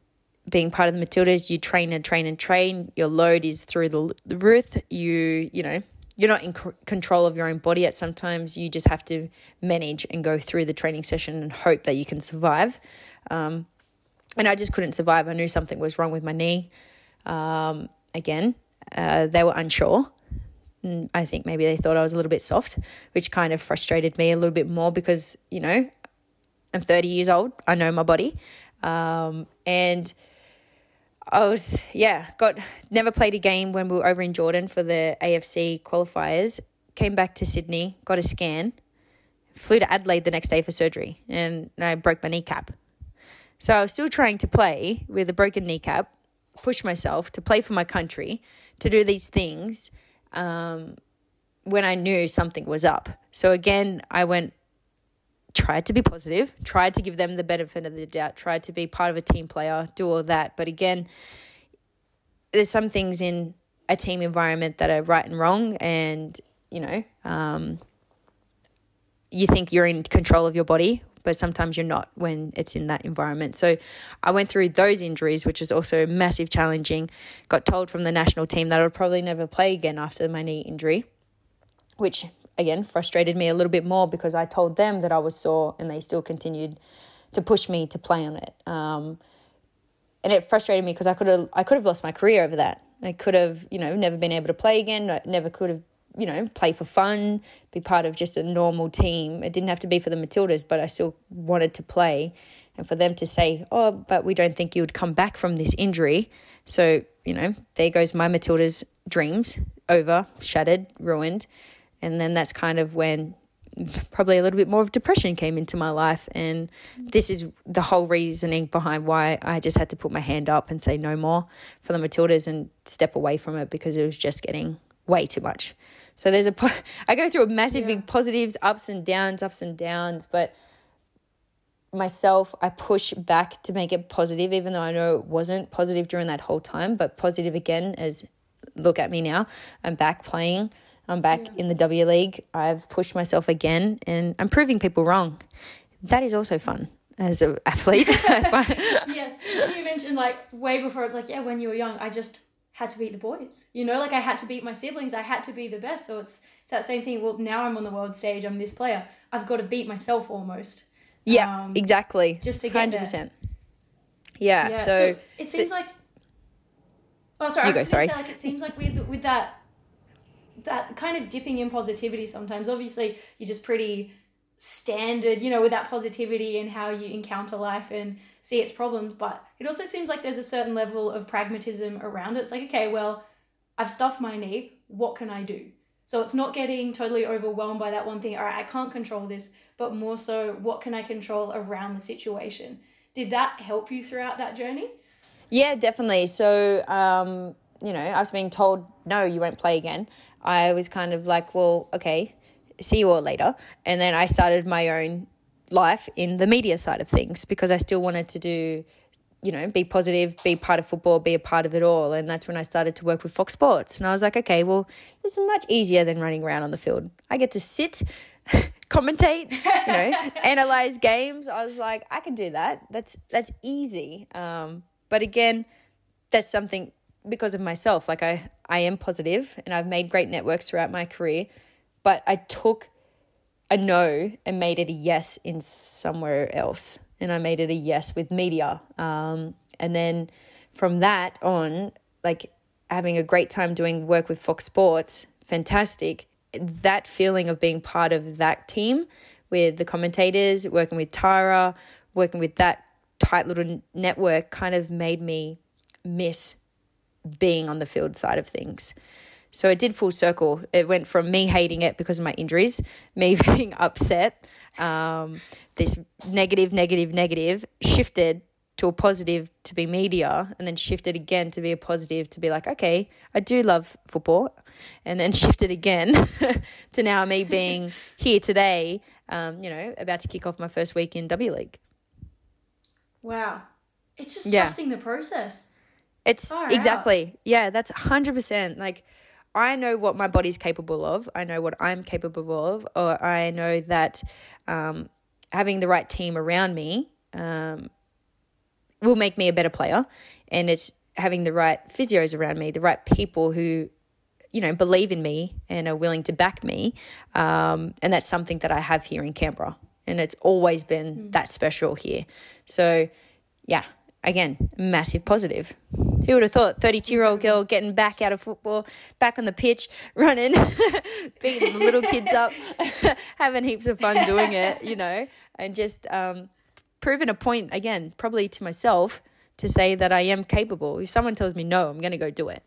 being part of the Matildas, you train and train and train. Your load is through the, the roof. You, you know, you're not in c- control of your own body at sometimes. You just have to manage and go through the training session and hope that you can survive. Um, and I just couldn't survive. I knew something was wrong with my knee. Um, again, uh, they were unsure. Mm, I think maybe they thought I was a little bit soft, which kind of frustrated me a little bit more because, you know, I'm 30 years old. I know my body. Um, and I was yeah got never played a game when we were over in Jordan for the AFC qualifiers. Came back to Sydney, got a scan, flew to Adelaide the next day for surgery, and I broke my kneecap. So I was still trying to play with a broken kneecap, push myself to play for my country, to do these things um, when I knew something was up. So again, I went tried to be positive, tried to give them the benefit of the doubt, tried to be part of a team player, do all that. But again, there's some things in a team environment that are right and wrong, and you know, um, you think you're in control of your body, but sometimes you're not when it's in that environment. So I went through those injuries, which was also massive challenging. Got told from the national team that I would probably never play again after my knee injury, which again frustrated me a little bit more because I told them that I was sore and they still continued to push me to play on it. Um, and it frustrated me because I could have I could have lost my career over that. I could have you know never been able to play again. never could have you know play for fun, be part of just a normal team. It didn't have to be for the Matildas, but I still wanted to play. And for them to say, "Oh, but we don't think you would come back from this injury," so you know there goes my Matildas' dreams over, shattered, ruined. And then that's kind of when probably a little bit more of depression came into my life. And this is the whole reasoning behind why I just had to put my hand up and say no more for the Matildas and step away from it because it was just getting way too much. So there's a, I go through a massive yeah. big positives, ups and downs, ups and downs, but myself, I push back to make it positive, even though I know it wasn't positive during that whole time, but positive again as look at me now. I'm back playing. I'm back yeah. in the W League. I've pushed myself again and I'm proving people wrong. That is also fun as an athlete. yes. You mentioned like way before, it's like, yeah, when you were young, I just had to beat the boys. You know, like I had to beat my siblings. I had to be the best. So it's, it's that same thing. Well, now I'm on the world stage. I'm this player. I've got to beat myself almost. Yeah, um, exactly. Just to get 100%. There. Yeah, yeah, so, so it seems like Oh, sorry. You go. Sorry. Say, like it seems like with with that that kind of dipping in positivity sometimes. Obviously, you're just pretty standard, you know, with that positivity and how you encounter life and see its problems. But it also seems like there's a certain level of pragmatism around it. It's like, okay, well, I've stuffed my knee. What can I do? So it's not getting totally overwhelmed by that one thing. All right, I can't control this, but more so, what can I control around the situation? Did that help you throughout that journey? Yeah, definitely. So, um, you know, I was being told, no, you won't play again. I was kind of like, well, okay, see you all later. And then I started my own life in the media side of things because I still wanted to do, you know, be positive, be part of football, be a part of it all. And that's when I started to work with Fox Sports. And I was like, okay, well, this is much easier than running around on the field. I get to sit, commentate, you know, analyze games. I was like, I can do that. That's that's easy. Um, but again, that's something because of myself. Like I, I am positive and I've made great networks throughout my career, but I took a no and made it a yes in somewhere else. And I made it a yes with media. Um, and then from that on, like having a great time doing work with Fox Sports, fantastic. That feeling of being part of that team with the commentators, working with Tyra, working with that tight little network kind of made me miss being on the field side of things. So it did full circle. It went from me hating it because of my injuries, me being upset, um, this negative, negative, negative, shifted to a positive to be media, and then shifted again to be a positive to be like, okay, I do love football, and then shifted again to now me being here today, um, you know, about to kick off my first week in W League. Wow. It's just yeah. trusting the process. It's exactly. Yeah, that's 100%. Like, I know what my body's capable of. I know what I'm capable of. Or I know that um, having the right team around me um, will make me a better player. And it's having the right physios around me, the right people who, you know, believe in me and are willing to back me. Um, and that's something that I have here in Canberra and it's always been mm. that special here. So, yeah, again, massive positive. Who would have thought 32 year old girl getting back out of football, back on the pitch, running, beating the little kids up, having heaps of fun doing it, you know, and just um, proving a point again, probably to myself to say that I am capable. If someone tells me no, I'm going to go do it.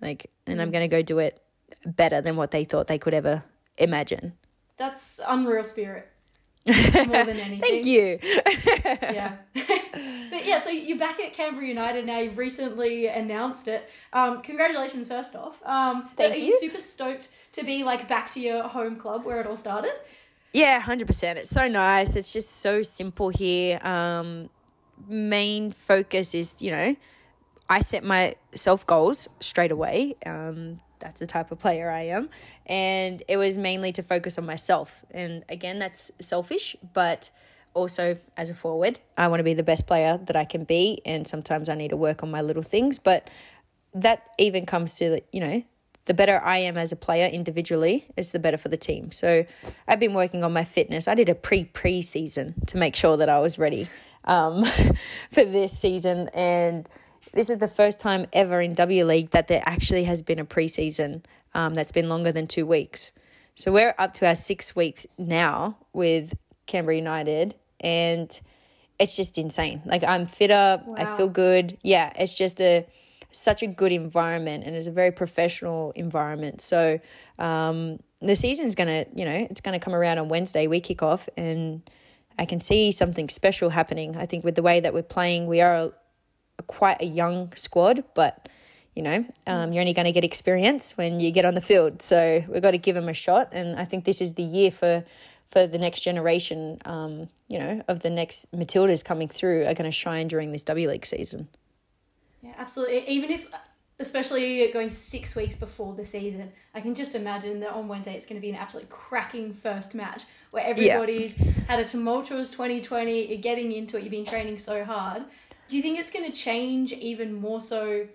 Like, and I'm mm. going to go do it better than what they thought they could ever imagine. That's unreal spirit more than anything. Thank you. yeah. but yeah, so you're back at Canberra United now. You've recently announced it. Um, congratulations, first off. Um, Thank are you. you super stoked to be like back to your home club where it all started? Yeah, hundred percent. It's so nice. It's just so simple here. Um, main focus is you know, I set myself goals straight away. Um, that's the type of player I am. And it was mainly to focus on myself. And again, that's selfish, but also as a forward, I want to be the best player that I can be. And sometimes I need to work on my little things. But that even comes to, you know, the better I am as a player individually, it's the better for the team. So I've been working on my fitness. I did a pre pre season to make sure that I was ready um, for this season. And this is the first time ever in W League that there actually has been a preseason um, that's been longer than two weeks. So we're up to our six weeks now with Canberra United, and it's just insane. Like I'm fitter, wow. I feel good. Yeah, it's just a such a good environment, and it's a very professional environment. So um, the season's gonna, you know, it's gonna come around on Wednesday. We kick off, and I can see something special happening. I think with the way that we're playing, we are quite a young squad, but you know, um, you're only going to get experience when you get on the field. So we've got to give them a shot, and I think this is the year for for the next generation, um, you know, of the next Matildas coming through are going to shine during this W League season. Yeah, absolutely. Even if, especially going six weeks before the season, I can just imagine that on Wednesday it's going to be an absolutely cracking first match where everybody's yeah. had a tumultuous 2020, you're getting into it, you've been training so hard. Do you think it's going to change even more so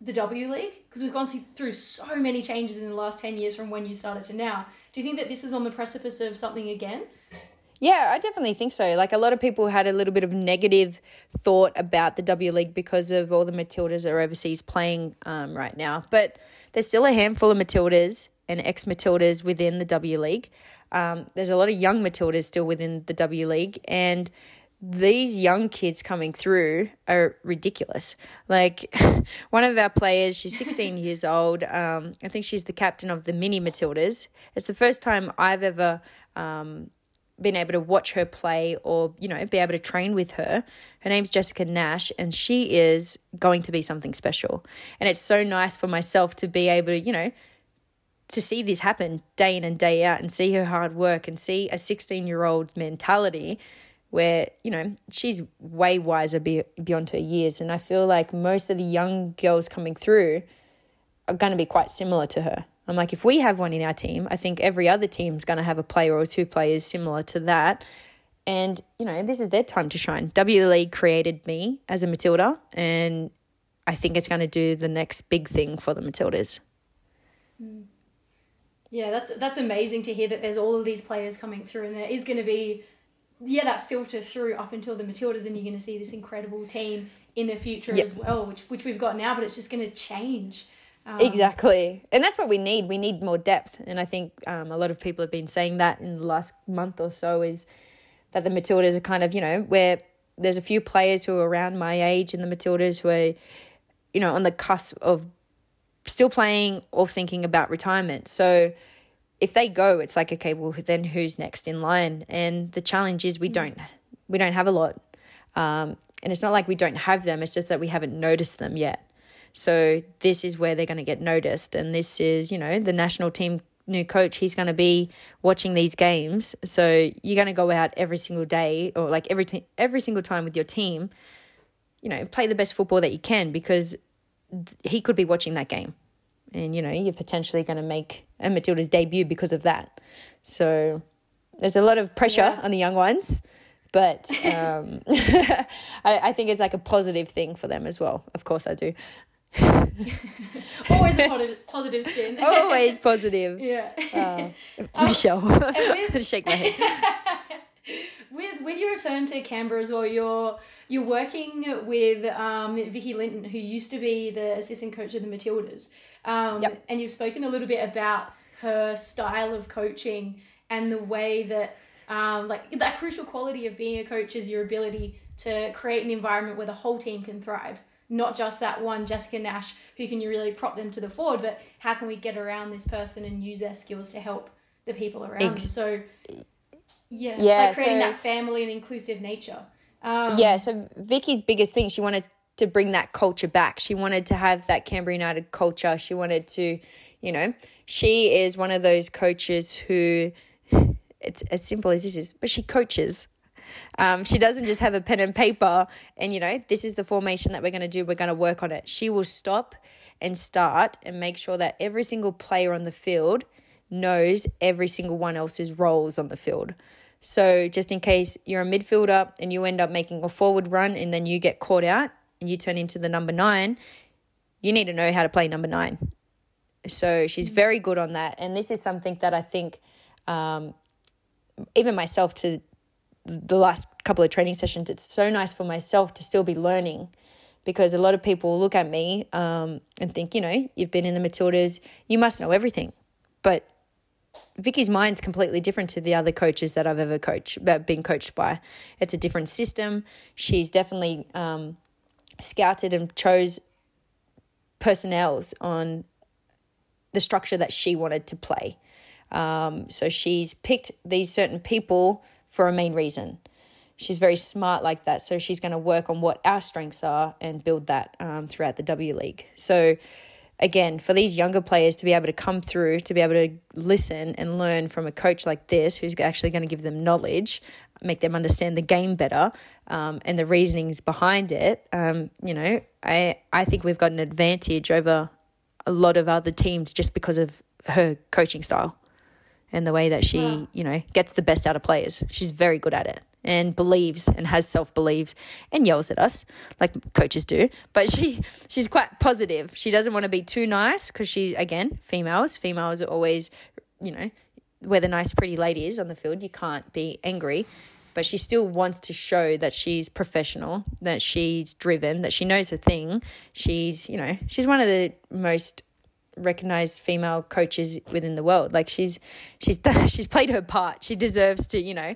the W League? Because we've gone through so many changes in the last 10 years from when you started to now. Do you think that this is on the precipice of something again? Yeah, I definitely think so. Like a lot of people had a little bit of negative thought about the W League because of all the Matildas are overseas playing um, right now. But there's still a handful of Matildas and ex Matildas within the W League. Um, there's a lot of young Matildas still within the W League, and these young kids coming through are ridiculous. Like one of our players, she's 16 years old. Um, I think she's the captain of the mini Matildas. It's the first time I've ever um, been able to watch her play or, you know, be able to train with her. Her name's Jessika Nash, and she is going to be something special. And it's so nice for myself to be able to, you know, to see this happen day in and day out and see her hard work and see a 16 year old mentality where you know she's way wiser be- beyond her years. And i feel like most of the young girls coming through are going to be quite similar to her. I'm like if we have one in our team i think every other team's going to have a player or two players similar to that. And you know this is their time to shine. W league created me as a matilda and i think it's going to do the next big thing for the matildas. Mm. Yeah that's that's amazing to hear that there's all of these players coming through and there is going to be yeah, that filter through up until the Matildas, and you're going to see this incredible team in the future yep. as well, which which we've got now, but it's just going to change. Um, exactly, and that's what we need. We need more depth, and I think um, a lot of people have been saying that in the last month or so. Is that the Matildas are kind of you know where there's a few players who are around my age in the Matildas who are you know on the cusp of still playing or thinking about retirement. So if they go, it's like okay, well then who's next in line? And the challenge is we mm. don't we don't have a lot, um, and it's not like we don't have them. It's just that we haven't noticed them yet. So this is where they're going to get noticed, and this is you know the national team new coach. He's going to be watching these games, so you're going to go out every single day or like every te- every single time with your team. You know, play the best football that you can because he could be watching that game and you know you're potentially going to make a Matilda's debut because of that. So there's a lot of pressure yeah. on the young ones, but um, I, I think it's like a positive thing for them as well. Of course, I do. Always a positive, positive spin. Always positive. Yeah. Uh, Michelle, with, shake my head. with with your return to Canberra as well, you're you're working with um, Vicki Linton, who used to be the assistant coach of the Matildas. Um, yep. And you've spoken a little bit about her style of coaching and the way that, um, like, that crucial quality of being a coach is your ability to create an environment where the whole team can thrive. Not just that one Jessika Nash who can you really prop them to the forward, but how can we get around this person and use their skills to help the people around Ex- them? So, yeah, yeah like creating so, that family and inclusive nature. Um, yeah, so Vicki's biggest thing, she wanted to bring that culture back. She wanted to have that Canberra United culture. She wanted to, you know, she is one of those coaches who, it's as simple as this is, but she coaches. Um, she doesn't just have a pen and paper and, you know, this is the formation that we're going to do. We're going to work on it. She will stop and start and make sure that every single player on the field knows every single one else's roles on the field. So, just in case you're a midfielder and you end up making a forward run and then you get caught out, and you turn into the number nine, you need to know how to play number nine. So she's very good on that. And this is something that I think, um, even myself, to the last couple of training sessions, it's so nice for myself to still be learning because a lot of people look at me um, and think, you know, you've been in the Matildas, you must know everything. But Vicki's mind's completely different to the other coaches that I've ever coached, been coached by. It's a different system. She's definitely um, scouted and chose personnels on the structure that she wanted to play. Um, so she's picked these certain people for a main reason. She's very smart like that. So she's going to work on what our strengths are and build that um, throughout the W League. So again, for these younger players to be able to come through, to be able to listen and learn from a coach like this, who's actually going to give them knowledge, make them understand the game better, um, and the reasonings behind it. Um, you know, I I think we've got an advantage over a lot of other teams just because of her coaching style and the way that she, wow. you know, gets the best out of players. She's very good at it and believes and has self belief and yells at us like coaches do. But she she's quite positive. She doesn't want to be too nice because she's again females. Females are always, you know, where the nice pretty lady is on the field. You can't be angry. But she still wants to show that she's professional, that she's driven, that she knows her thing. She's, you know, she's one of the most recognized female coaches within the world. Like she's she's done, she's played her part. She deserves to you know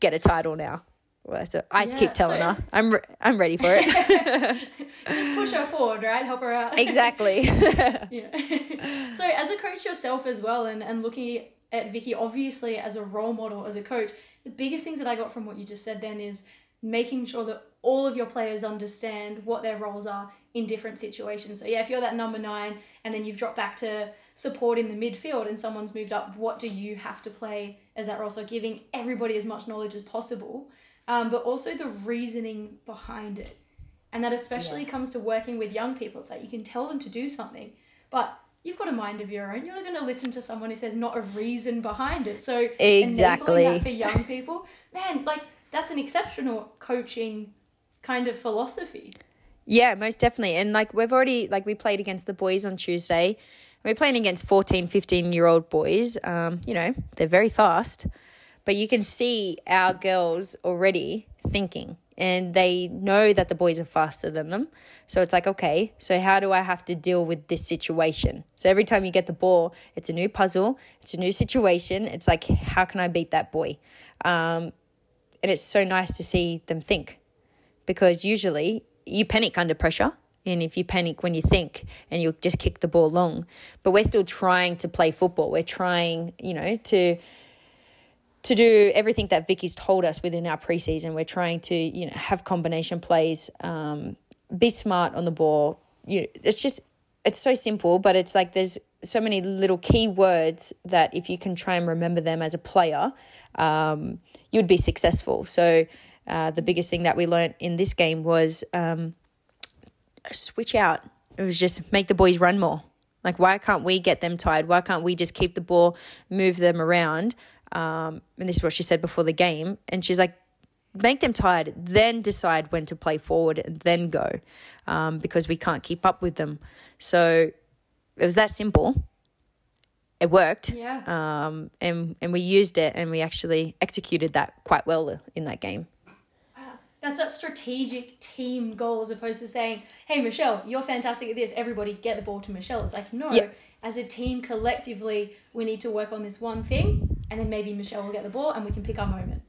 get a title now. Well, so I yeah, keep telling so her I'm re- I'm ready for it. Just push her forward, right? Help her out. Exactly. yeah. so as a coach yourself as well, and and looking at Vicki obviously as a role model as a coach, the biggest things that I got from what you just said then is making sure that all of your players understand what their roles are in different situations. So, yeah, if you're that number nine and then you've dropped back to support in the midfield and someone's moved up, what do you have to play as that role? So, giving everybody as much knowledge as possible, um, but also the reasoning behind it. And that especially yeah. comes to working with young people. It's like you can tell them to do something, but you've got a mind of your own. You're not going to listen to someone if there's not a reason behind it. So, exactly that for young people, man, like that's an exceptional coaching kind of philosophy. Yeah, most definitely. And like we've already like we played against the boys on Tuesday. We're playing against 14, 15 year old boys. Um, you know, they're very fast. But you can see our girls already thinking and they know that the boys are faster than them. So it's like, okay, so how do I have to deal with this situation? So every time you get the ball, it's a new puzzle, it's a new situation. It's like, how can I beat that boy? Um, and it's so nice to see them think because usually you panic under pressure. And if you panic when you think and you just kick the ball long, but we're still trying to play football. We're trying, you know, to to do everything that Vicki's told us within our preseason. We're trying to, you know, have combination plays, um, be smart on the ball. You, know, it's just it's so simple, but it's like there's so many little key words that if you can try and remember them as a player, um, you'd be successful. So uh, the biggest thing that we learned in this game was um, switch out. It was just make the boys run more. Like, why can't we get them tired? Why can't we just keep the ball, move them around? Um, and this is what she said before the game. And she's like, make them tired, then decide when to play forward and then go um, because we can't keep up with them. So it was that simple. It worked. Yeah. Um, and, and we used it and we actually executed that quite well in that game. That's that strategic team goal as opposed to saying, hey, Michelle, you're fantastic at this. Everybody get the ball to Michelle. It's like, no, yep. as a team collectively, we need to work on this one thing and then maybe Michelle will get the ball and we can pick our moment.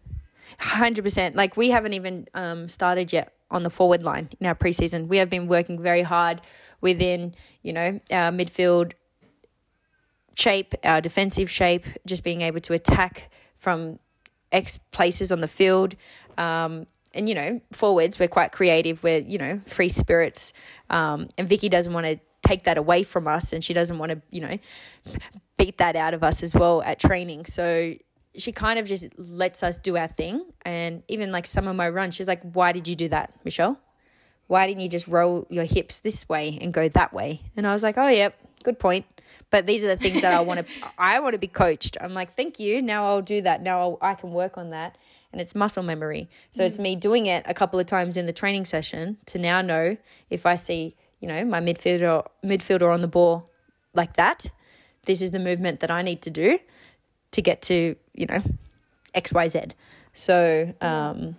100%. Like we haven't even um, started yet on the forward line in our preseason. We have been working very hard within, you know, our midfield shape, our defensive shape, just being able to attack from X places on the field. Um, and you know, forwards, we're quite creative. We're you know free spirits, um, and Vicki doesn't want to take that away from us, and she doesn't want to you know beat that out of us as well at training. So she kind of just lets us do our thing. And even like some of my runs, she's like, "Why did you do that, Michelle? Why didn't you just roll your hips this way and go that way?" And I was like, "Oh, yep, good point." But these are the things that I want to. I want to be coached. I'm like, "Thank you. Now I'll do that. Now I'll, I can work on that." And it's muscle memory. So mm. it's me doing it a couple of times in the training session to now know if I see, you know, my midfielder midfielder on the ball like that, this is the movement that I need to do to get to, you know, XYZ. So, um,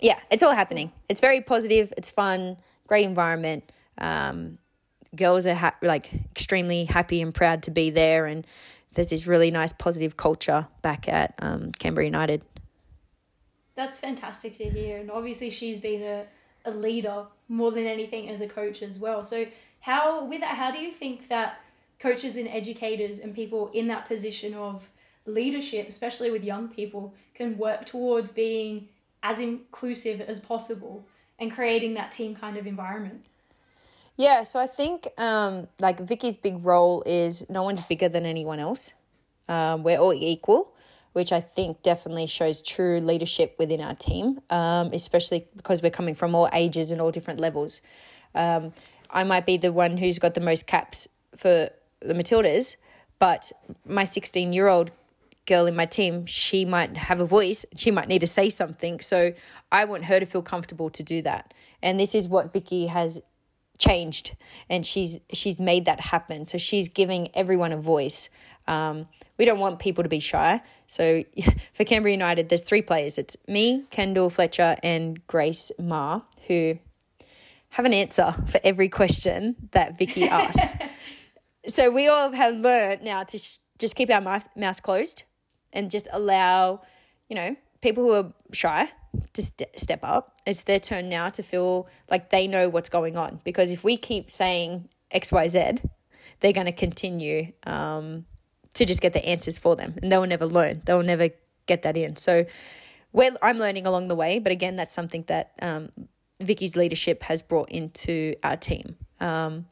yeah, it's all happening. It's very positive. It's fun. Great environment. Um, girls are ha- like extremely happy and proud to be there, and there's this really nice positive culture back at um, Canberra United that's fantastic to hear. And obviously, she's been a, a leader more than anything as a coach as well. So, how with that, how do you think that coaches and educators and people in that position of leadership, especially with young people, can work towards being as inclusive as possible and creating that team kind of environment? Yeah, so I think um, like Vicki's big role is no one's bigger than anyone else. Um, we're all equal, which I think definitely shows true leadership within our team, um, especially because we're coming from all ages and all different levels. Um, I might be the one who's got the most caps for the Matildas, but my 16 year old girl in my team, she might have a voice, she might need to say something. So I want her to feel comfortable to do that. And this is what Vicki has changed and she's she's made that happen. So she's giving everyone a voice. Um, we don't want people to be shy. So for canberra united there's three players. It's me kendall fletcher and grace maher who have an answer for every question that vicki asked. So we all have learned now to sh- just keep our mouth, mouths closed and just allow you know people who are shy to st- step up. It's their turn now to feel like they know what's going on. Because if we keep saying X, Y, Z, they're going to continue um, to just get the answers for them, and they'll never learn. They'll never get that in. So, well, I'm learning along the way, but again, that's something that um, Vicki's leadership has brought into our team. Um,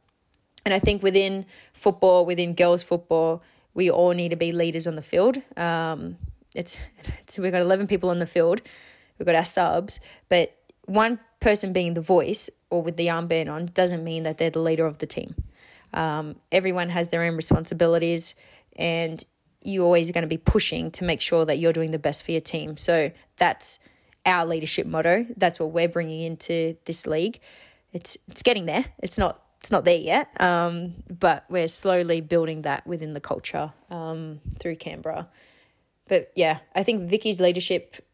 and I think within football, within girls football, we all need to be leaders on the field. Um, it's, it's we've got 11 people on the field we've got our subs, but one person being the voice or with the armband on doesn't mean that they're the leader of the team. Um, everyone has their own responsibilities, and you're always going to be pushing to make sure that you're doing the best for your team. So that's our leadership motto. That's what we're bringing into this league. It's it's getting there. It's not it's not there yet, um, but we're slowly building that within the culture um, through Canberra. But yeah, I think Vicki's leadership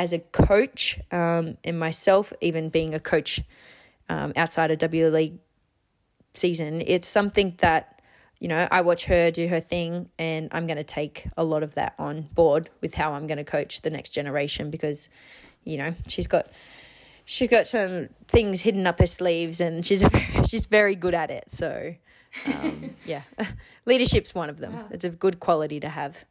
as a coach um, and myself, even being a coach um, outside of W League season, it's something that, you know, I watch her do her thing and I'm going to take a lot of that on board with how I'm going to coach the next generation because, you know, she's got she's got some things hidden up her sleeves and she's she's very good at it. So, um, yeah, leadership's one of them. Wow. It's a good quality to have.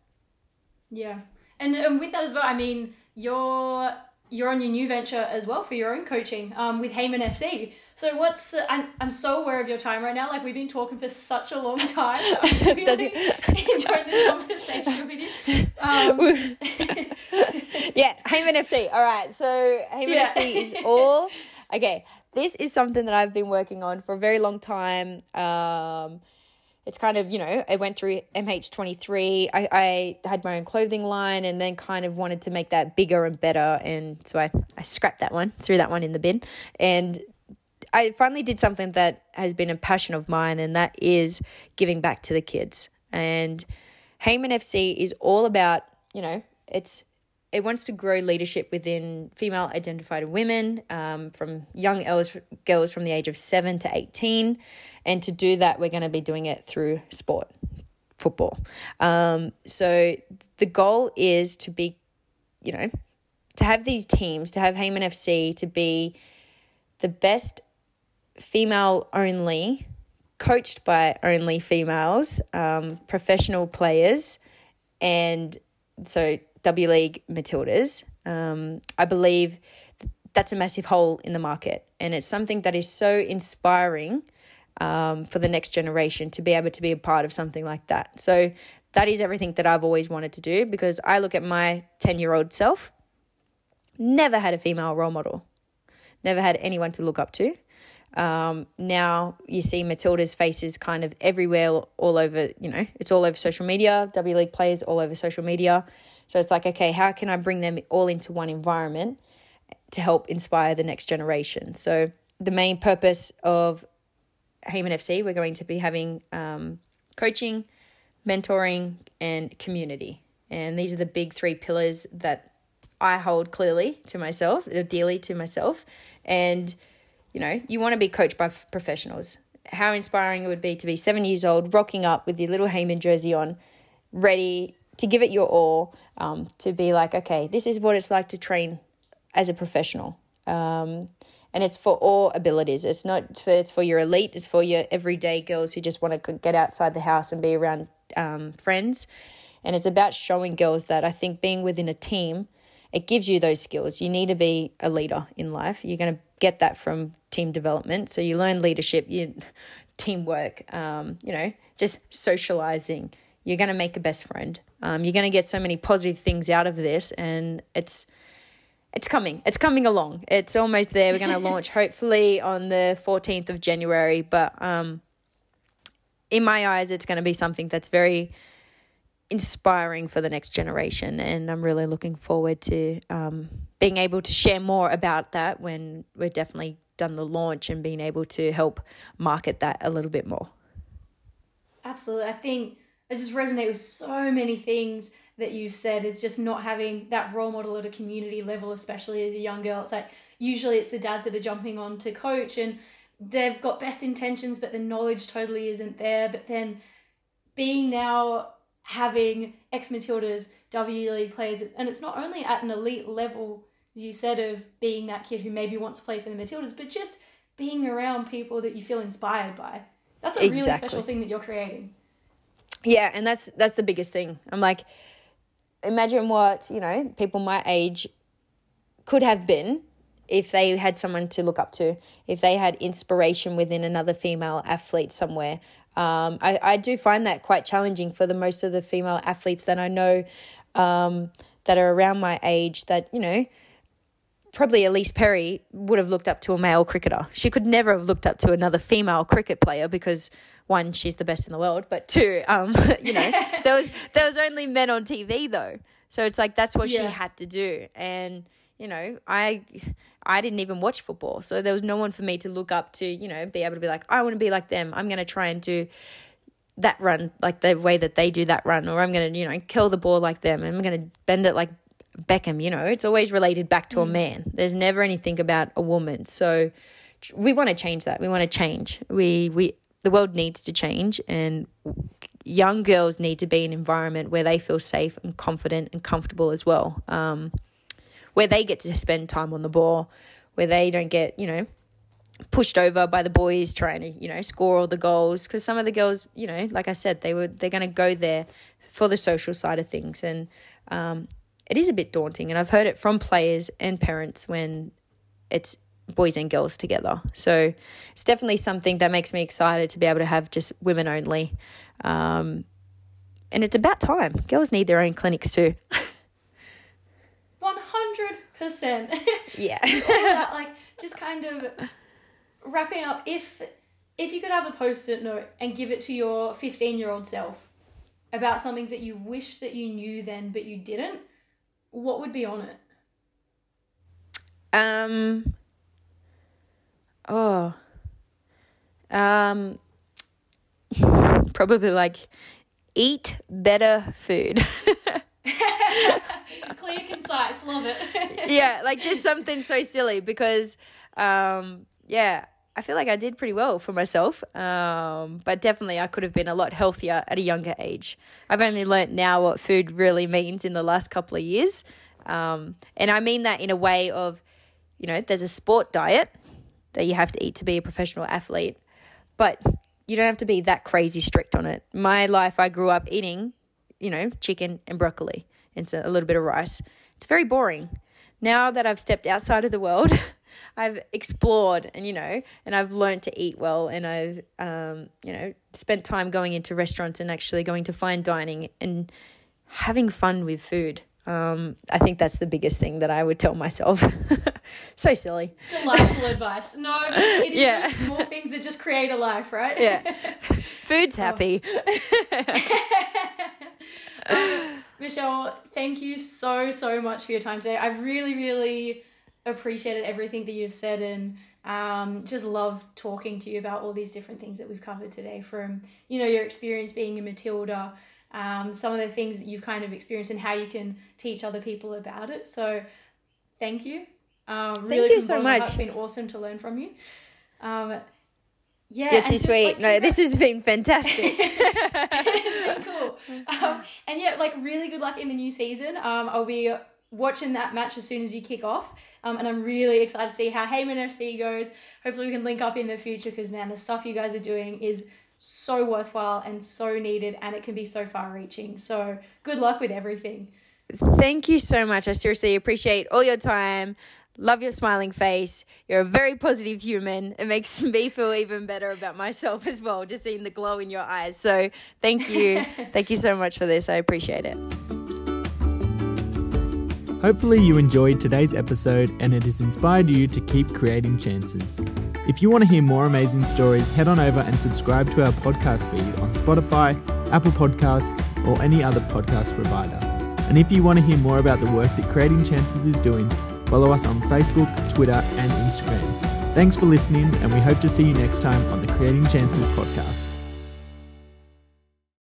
Yeah, and, and with that as well, I mean, you're you're on your new venture as well for your own coaching um, with Heyman FC. So what's uh, I'm, I'm so aware of your time right now. Like we've been talking for such a long time. I'm really enjoying this conversation with you. Um, yeah, Heyman FC. All right, so Heyman yeah. FC is all okay. This is something that I've been working on for a very long time. Um, it's kind of, you know, I went through MH23. I, I had my own clothing line and then kind of wanted to make that bigger and better. And so I, I scrapped that one, threw that one in the bin. And I finally did something that has been a passion of mine, and that is giving back to the kids. And Heyman FC is all about, you know, it's it wants to grow leadership within female identified women um, from young girls, girls from the age of 7 to 18 and to do that we're going to be doing it through sport football. Um, so the goal is to be you know to have these teams to have Heyman FC to be the best female only coached by only females um, professional players. And so W League Matildas. Um, I believe that's a massive hole in the market, and it's something that is so inspiring um, for the next generation to be able to be a part of something like that. So that is everything that I've always wanted to do because I look at my 10 year old self, never had a female role model, never had anyone to look up to. Um, now you see Matilda's faces kind of everywhere, all over, you know, it's all over social media, W League players all over social media. So it's like, okay, how can I bring them all into one environment to help inspire the next generation? So the main purpose of Heyman FC, we're going to be having um, coaching, mentoring, and community. And these are the big three pillars that I hold clearly to myself, or dearly to myself. And, you know, you want to be coached by professionals. How inspiring it would be to be seven years old, rocking up with your little Heyman jersey on, ready to give it your all, um, to be like, okay, this is what it's like to train as a professional. Um, and it's for all abilities. It's not for it's for your elite. It's for your everyday girls who just want to get outside the house and be around um, friends. And it's about showing girls that I think being within a team it gives you those skills. You need to be a leader in life. You're going to get that from team development. So you learn leadership, you teamwork, um, you know, just socializing. You're going to make a best friend. Um, you're going to get so many positive things out of this, and it's it's coming. It's coming along. It's almost there. We're going to launch hopefully on the 14th of January, but um, in my eyes, it's going to be something that's very inspiring for the next generation. And I'm really looking forward to um, being able to share more about that when we're definitely done the launch and being able to help market that a little bit more. Absolutely. I think I just resonate with so many things that you've said is just not having that role model at a community level, especially as a young girl. It's like usually it's the dads that are jumping on to coach and they've got best intentions, but the knowledge totally isn't there. But then being now having ex Matildas, W League players, and it's not only at an elite level, as you said, of being that kid who maybe wants to play for the Matildas, but just being around people that you feel inspired by. That's a exactly. really special thing that you're creating. Yeah, and that's that's the biggest thing. I'm like, imagine what you know people my age could have been if they had someone to look up to, if they had inspiration within another female athlete somewhere, um, I, I do find that quite challenging for the most of the female athletes that I know um, that are around my age that, you know, probably Ellyse Perry would have looked up to a male cricketer. She could never have looked up to another female cricket player because one, she's the best in the world, but two, um, you know, there was there was only men on TV though. So it's like that's what yeah. she had to do. And, you know, I I didn't even watch football. So there was no one for me to look up to, you know, be able to be like, I want to be like them. I'm going to try and do that run like the way that they do that run, or I'm going to, you know, kill the ball like them. and I'm going to bend it like Beckham, you know. It's always related back to mm. a man. There's never anything about a woman. So we want to change that. We want to change. We we the world needs to change and young girls need to be in an environment where they feel safe and confident and comfortable as well. Um, where they get to spend time on the ball, where they don't get, you know, pushed over by the boys trying to, you know, score all the goals. Because some of the girls, you know, like I said, they were they're going to go there for the social side of things, and um, it is a bit daunting. And I've heard it from players and parents when it's boys and girls together. So it's definitely something that makes me excited to be able to have just women only. Um, and it's about time. Girls need their own clinics too. 100%. Yeah. that, like just kind of wrapping up. If if you could have a post-it note and give it to your fifteen-year-old self about something that you wish that you knew then but you didn't, what would be on it? Um. Oh. Um. Probably like eat better food. Clear, concise, love it. yeah, like just something so silly because, um, yeah, I feel like I did pretty well for myself. Um, but definitely I could have been a lot healthier at a younger age. I've only learnt now what food really means in the last couple of years. Um, and I mean that in a way of, you know, there's a sport diet that you have to eat to be a professional athlete, but you don't have to be that crazy strict on it. My life, I grew up eating, you know, chicken and broccoli and so a little bit of rice. It's very boring. Now that I've stepped outside of the world, I've explored and you know, and I've learned to eat well, and I've um, you know spent time going into restaurants and actually going to fine dining and having fun with food. Um, I think that's the biggest thing that I would tell myself. so silly. Delightful advice. No, it is yeah. small things that just create a life, right? Yeah. Food's oh. happy. um, Michelle, thank you so, so much for your time today. I've really, really appreciated everything that you've said and um, just love talking to you about all these different things that we've covered today from, you know, your experience being a Matilda, um, some of the things that you've kind of experienced and how you can teach other people about it. So thank you. Um, really thank you so much. It's been awesome to learn from you. Yeah, it's too sweet. Like, no, this has been fantastic. it's been cool. Um, and yeah, like really good luck in the new season. Um, I'll be watching that match as soon as you kick off. Um, and I'm really excited to see how Heyman FC goes. Hopefully, we can link up in the future because, man, the stuff you guys are doing is so worthwhile and so needed, and it can be so far reaching. So, good luck with everything. thank you so much. I seriously appreciate all your time. Love your smiling face. You're a very positive human. It makes me feel even better about myself as well, just seeing the glow in your eyes. So, thank you. thank you so much for this. I appreciate it. Hopefully, you enjoyed today's episode and it has inspired you to keep creating chances. If you want to hear more amazing stories, head on over and subscribe to our podcast feed on Spotify, Apple Podcasts, or any other podcast provider. And if you want to hear more about the work that Creating Chances is doing, follow us on Facebook, Twitter, and Instagram. Thanks for listening, and we hope to see you next time on the Creating Chances podcast.